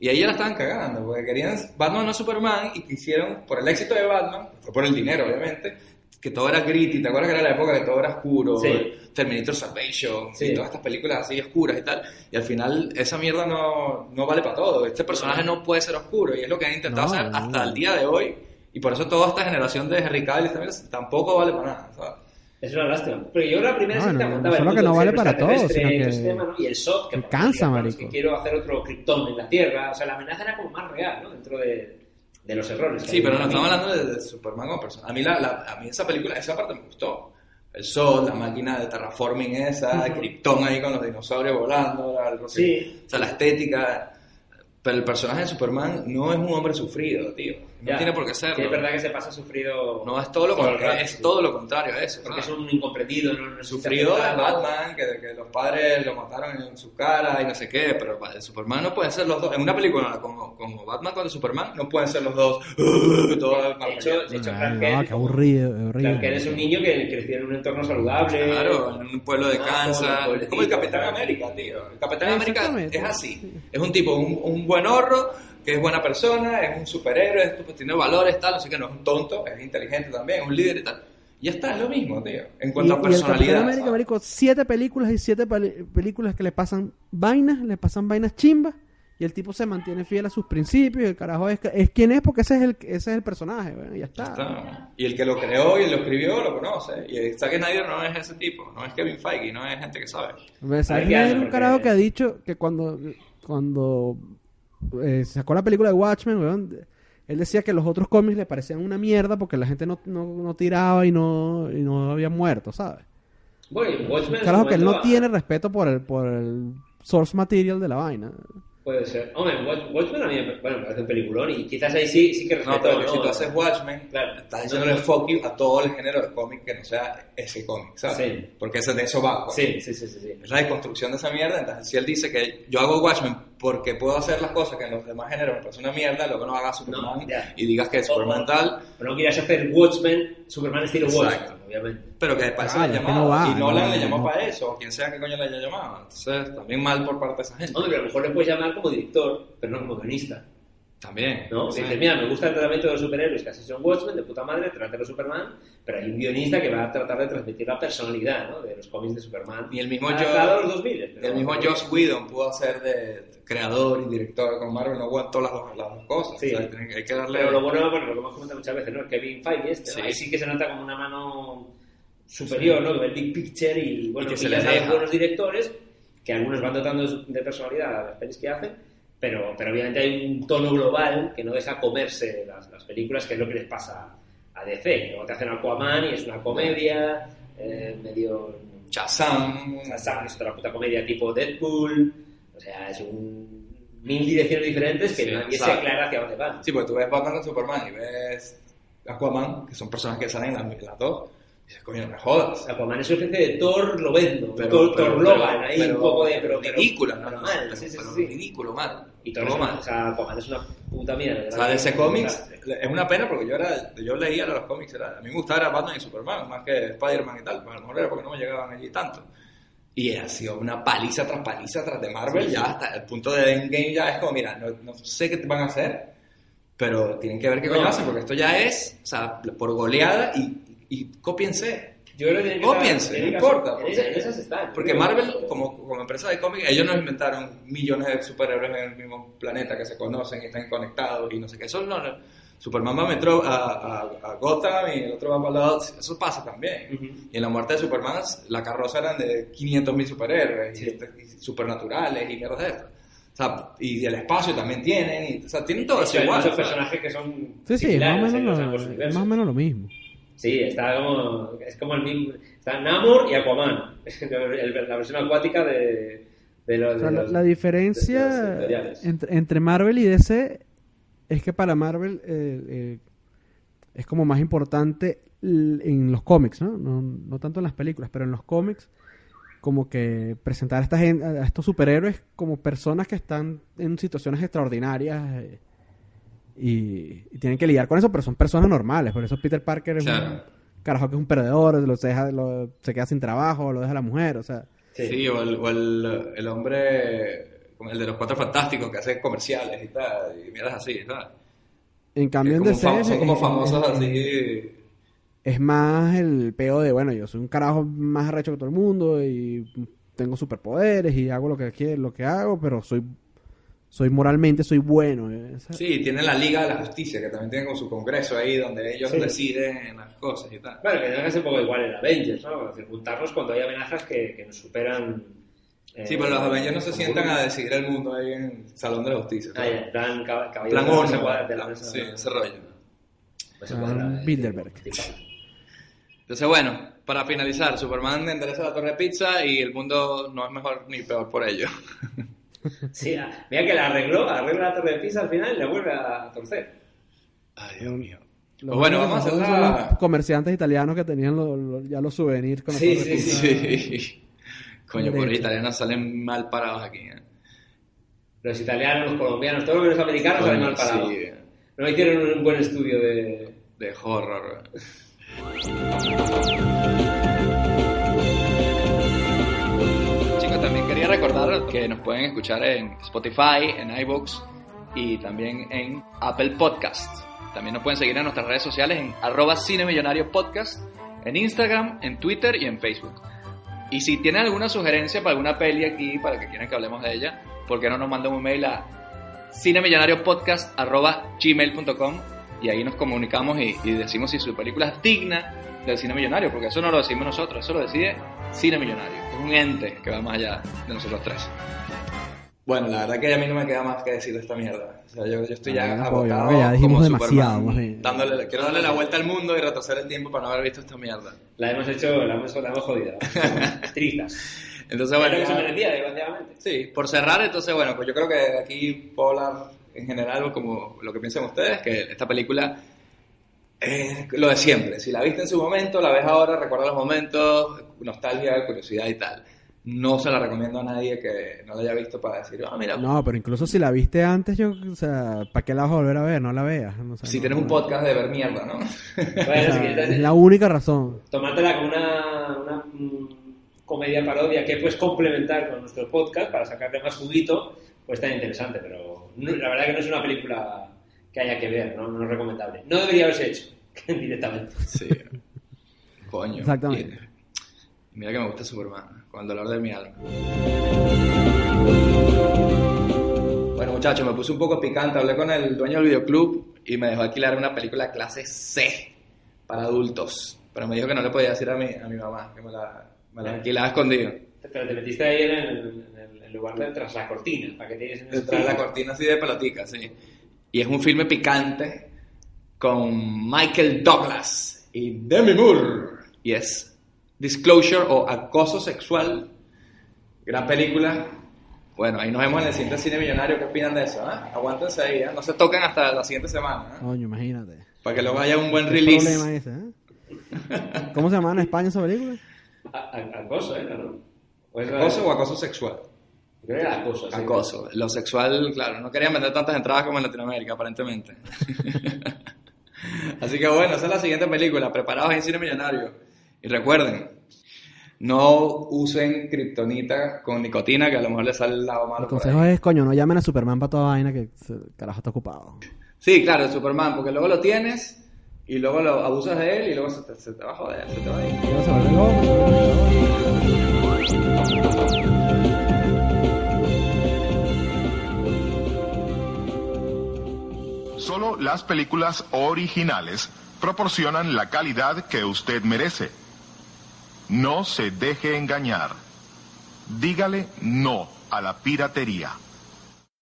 Y ahí ya la estaban cagando, porque querían Batman no Superman y quisieron, por el éxito de Batman, fue por el dinero obviamente, que todo era gritty, ¿te acuerdas que era la época que todo era oscuro? Sí. Terminator Salvation Sí. y todas estas películas así oscuras y tal, y al final esa mierda no, no vale para todo, este personaje no puede ser oscuro y es lo que han intentado No, hacer no. hasta el día de hoy, y por eso toda esta generación de Henry Cavill tampoco vale para nada, ¿sabes? Es una lástima. Pero yo la primera No, que no, aguantaba no el solo que no vale para todo, extraterrestre, sino que- ese tema, ¿no? Y el SOT, que que por cansa, es marico. que quiero hacer otro Krypton en la Tierra. O sea, la amenaza era como más real, ¿no? Dentro de, de los errores. que Sí, pero no el estamos hablando de, de Superman como persona. A mí, la, la- a mí esa película, esa parte me gustó. El sol, la máquina de terraforming esa, el Krypton ahí con los dinosaurios volando, algo así. Sí. O sea, la estética. Pero el personaje de Superman no es un hombre sufrido, tío. No Ya. tiene por qué serlo. Sí, es verdad que se pasa sufrido. No, es todo lo, contrario, rato, es sí. todo lo contrario a eso. Porque es ¿sabes? un incomprendido, no, no es Sufrido. Batman, que, que los padres lo mataron en su cara y no sé qué, pero el Superman no pueden ser los dos. En una película como, como Batman contra Superman no pueden ser los dos. todo De hecho, de hecho Ay, Clark no, qué aburrido. Clark Kent es un niño que creció en un entorno saludable. Claro, en un pueblo de Ah, Kansas. como Es como el Capitán. América, tío. El Capitán América Exactamente. es así. Es un tipo, un, un buen horro, que es buena persona, es un superhéroe, es- pues, tiene valores, tal, así que no es un tonto, es inteligente también, es un líder y tal. Y ya está, es lo mismo, tío. En Y, cuanto a y el Capitán personalidad. América, ¿sabes? marico, siete películas y siete películas que le pasan vainas, le pasan vainas chimbas, y el tipo se mantiene fiel a sus principios, y el carajo es, es quien es porque ese es el, ese es el personaje, bueno, ya está. Está. Y el que lo creó y lo escribió lo conoce. Y Zack Snyder no es ese tipo, no es Kevin Feige, no es gente que sabe. A Hay un porque- carajo que ha dicho que cuando, cuando eh, sacó la película de Watchmen, weón, él decía que los otros cómics le parecían una mierda porque la gente no, no, no tiraba y no, y no había muerto, ¿sabes? Bueno, Watchmen Carajo que él no momento, tiene respeto por el, por el source material de la vaina. Puede ser. Hombre, Watch- Watchmen a mí me, bueno, parece un peliculón y quizás ahí sí, sí que respeto. No, pero ¿no? si tú haces Watchmen, Claro. estás diciéndole fuck you a todo el género de cómic que no sea ese cómic, ¿sabes? Sí. Porque ese, de eso va. pues. Sí, sí, sí, sí. sí. Es la deconstrucción de esa mierda. Entonces, si él dice que yo hago Watchmen porque puedo hacer las cosas que en los demás géneros me parece una mierda, luego no hagas Superman No, y digas que es Superman O- tal, Pero no quieras hacer Watchmen, Superman estilo Exacto. Watchmen, obviamente. pero que para eso Claro, le llamado. no va, y Nolan no, le llamó no. para eso, o quien sea que coño le haya llamado. Entonces, también mal por parte de esa gente. Hombre, pero a lo mejor le puedes llamar como director, pero no como guionista. También. ¿no? Sí. Dices, mira, me gusta el tratamiento de los superhéroes, que así son Watchmen, de puta madre, trate de Superman, pero hay un guionista que va a tratar de transmitir la personalidad ¿no? de los cómics de Superman. Y el mismo Adaptado a Joss- los 2000. pero- El mismo Joss Whedon pudo hacer de creador y director con Marvel, no aguantó las dos, las dos cosas. Sí. O sea, hay que darle. Pero lo bueno, bueno, lo que hemos comentado muchas veces, ¿no? Kevin Feige este, ¿no? Sí. Ahí sí que se nota como una mano superior, ¿no? Que ve el big picture y, bueno, Y que se les deja. buenos directores, que algunos van dotando de personalidad a las pelis que hacen, pero, pero obviamente hay un tono global que no deja comerse las, las películas, que es lo que les pasa a DC. Luego te hacen Aquaman y es una comedia, eh, medio... Shazam. Shazam es otra puta comedia tipo Deadpool, sea, es un... mil direcciones diferentes que Sí, nadie se exacto. aclara hacia dónde van. Sí, porque tú ves Batman con Superman y ves Aquaman, que son personas que salen en las, las dos, y dices, coño, no me jodas. Aquaman es una especie de Thor Lobezno, Pero- Thor, pero- Thor Logan, ahí un poco de... Pero, ridícula, ¿no? mal, pero- sí, sí, sí. ridículo, mal. Y Thor mal. o sea, Aquaman es una puta mierda. O sea, de ese cómics, es una pena porque yo era, yo leía los cómics, era, a mí me gustaba Batman y Superman, más que Spider-Man y tal, pero a lo mejor era porque no me llegaban allí tanto. Y ha sido una paliza tras paliza tras de Marvel, ya hasta el punto de Endgame ya es como, mira, no, no sé qué te van a hacer, pero tienen que ver qué coño No. hacen, porque esto ya es, o sea, por goleada y, y cópiense. Yo creo que Cópiense, no importa. Porque, esas, están. porque Marvel, como, como empresa de cómics, ellos nos inventaron millones de superhéroes en el mismo planeta que se conocen y están conectados y no sé qué. Eso no, no- Superman va a, Metro, a, a, a Gotham y el otro va para lado. Eso pasa también. Ujú. Y en la muerte de Superman, la carroza eran de 500.000 superhéroes y, este- y supernaturales y mierdas de estas. O sea, y el espacio también tienen. Y, o sea, tienen todo De eso hecho, hay igual. muchos personajes que son Sí, sí, más o, en menos lo, ambos es universos. más o menos lo mismo. Sí, está como, es como el mismo. Está Namor y Aquaman. El- la versión acuática de, de los. O sea, de la, los- la de los diferencia editoriales. entre, entre Marvel y DC es que para Marvel eh, eh, es como más importante l- en los cómics, ¿no? ¿no? No tanto en las películas, pero en los cómics como que presentar a, esta gente, a estos superhéroes como personas que están en situaciones extraordinarias eh, y, y tienen que lidiar con eso, pero son personas normales. Por eso Peter Parker es Claro. un carajo que es un perdedor, lo deja, lo- se queda sin trabajo, lo deja la mujer, o sea... Sí, o, el, o el, el hombre, el de los cuatro fantásticos que hace comerciales y tal, y mierdas así, ¿sabes? En cambio, en DC son como famosos es- así. Es más el peo de, bueno, yo soy un carajo más arrecho que todo el mundo y tengo superpoderes y hago lo que quiero, lo que hago, pero soy soy moralmente soy bueno. eh, esa- Sí, tienen la Liga de la Justicia, que también tienen como su congreso ahí, donde ellos Sí. deciden las cosas y tal. Bueno, que ser un poco igual en Avengers, ¿no? Juntarnos cuando hay amenazas que, que nos superan. Eh, Sí, pero los Avengers no se sientan a decidir el mundo ahí en el Salón de la Justicia. Ah, ya, plan cab- caballero Plan sí, ese rollo. cuadrada, eh, Bilderberg. principal. Entonces, bueno, para finalizar, Superman endereza la torre de pizza y el mundo no es mejor ni peor por ello. Sí, ah, mira que la arregló, arregla la torre de pizza al final y la vuelve a torcer. Ay, Dios mío. Los Pues bueno, vamos a hacer los comerciantes italianos que tenían lo- lo- ya los souvenirs con la Sí, torre sí, pizza. Sí. Coño, por Derecho. italianos salen mal parados aquí. ¿eh? Los italianos, los colombianos, todos los americanos salen mal parados. Sí, No hicieron un buen estudio de. de horror. Chicos, también quería recordar que nos pueden escuchar en Spotify, en iVoox y también en Apple Podcast. También nos pueden seguir en nuestras redes sociales en arroba cinemillonario podcast, en Instagram, en Twitter y en Facebook. Y si tienen alguna sugerencia para alguna peli aquí, para que quieran que hablemos de ella, ¿por qué no nos mandan un mail a cinemillonariopodcast.gmail.com y ahí nos comunicamos y, y decimos si su película es digna del cine millonario, porque eso no lo decimos nosotros, eso lo decide Cine Millonario, es un ente que va más allá de nosotros tres. Bueno, la verdad que a mí no me queda más que decir de esta mierda. O sea, yo, yo estoy ya Ah, yo agotado ya dijimos como demasiado, Superman, más bien. dándole- quiero darle la vuelta al mundo y retroceder el tiempo para no haber visto esta mierda. La hemos hecho, la hemos, la hemos jodido. Trizas. Entonces, bueno, se ya- merecía, desgraciadamente. Sí, por cerrar, entonces, bueno, pues yo creo que aquí puedo hablar en general como lo que piensan ustedes, que esta película es lo de siempre. Si la viste en su momento, la ves ahora, recuerda los momentos, nostalgia, curiosidad y tal. No se la recomiendo a nadie que no la haya visto para decir, ah, mira, No, pero incluso si la viste antes, yo, o sea, ¿para qué la vas a volver a ver? No la veas. no sé, si no- tienes un podcast de ver mierda, ¿no? Bueno, o si sea, quieres, es la única razón. tomártela como una, una mm, comedia parodia que puedes complementar con nuestro podcast para sacarle más juguito, pues está interesante, pero la verdad que no es una película que haya que ver, no, no es recomendable. No debería haberse hecho directamente. sí. Coño. Exactamente. Mira que me gusta Superman, con el dolor de mi alma. Bueno, muchachos, me puse un poco picante. Hablé con el dueño del videoclub y me dejó alquilar una película clase C para adultos. Pero me dijo que no le podía decir a mi, a mi mamá que me la, me la alquilaba escondido. Pero te metiste ahí en el, en el- lugar de tras la cortina, para que diesen Detrás de la cortina así de pelotica, sí. Y es un filme picante con Michael Douglas y Demi Moore. Y es Disclosure o Acoso Sexual. Gran película. Bueno, ahí nos vemos en el siguiente cine millonario. ¿Qué opinan de eso? ah? Aguántense ahí, ¿ah? no se tocan hasta la siguiente semana. ¿ah? Coño, imagínate. Para que luego haya un buen ¿Qué release. problema ese, eh? ¿Cómo se llama en España esa película? Acoso, ¿eh? ¿No? ¿O es la- ¿Acoso o acoso sexual? Creo que era acoso. sí. Acoso. Lo sexual, claro, no querían vender tantas entradas como en Latinoamérica, aparentemente. Así que bueno, esa es la siguiente película, preparados en Cine Millonario. Y recuerden, no usen kriptonita con nicotina, que a lo mejor les sale el lado malo. El consejo es, coño, no llamen a Superman para toda vaina que el carajo está ocupado. Sí, claro, el Superman, porque luego lo tienes y luego lo abusas de él y luego se te, se te va a joder, se te va a ir. Luego se loco. Solo las películas originales proporcionan la calidad que usted merece. No se deje engañar. Dígale no a la piratería.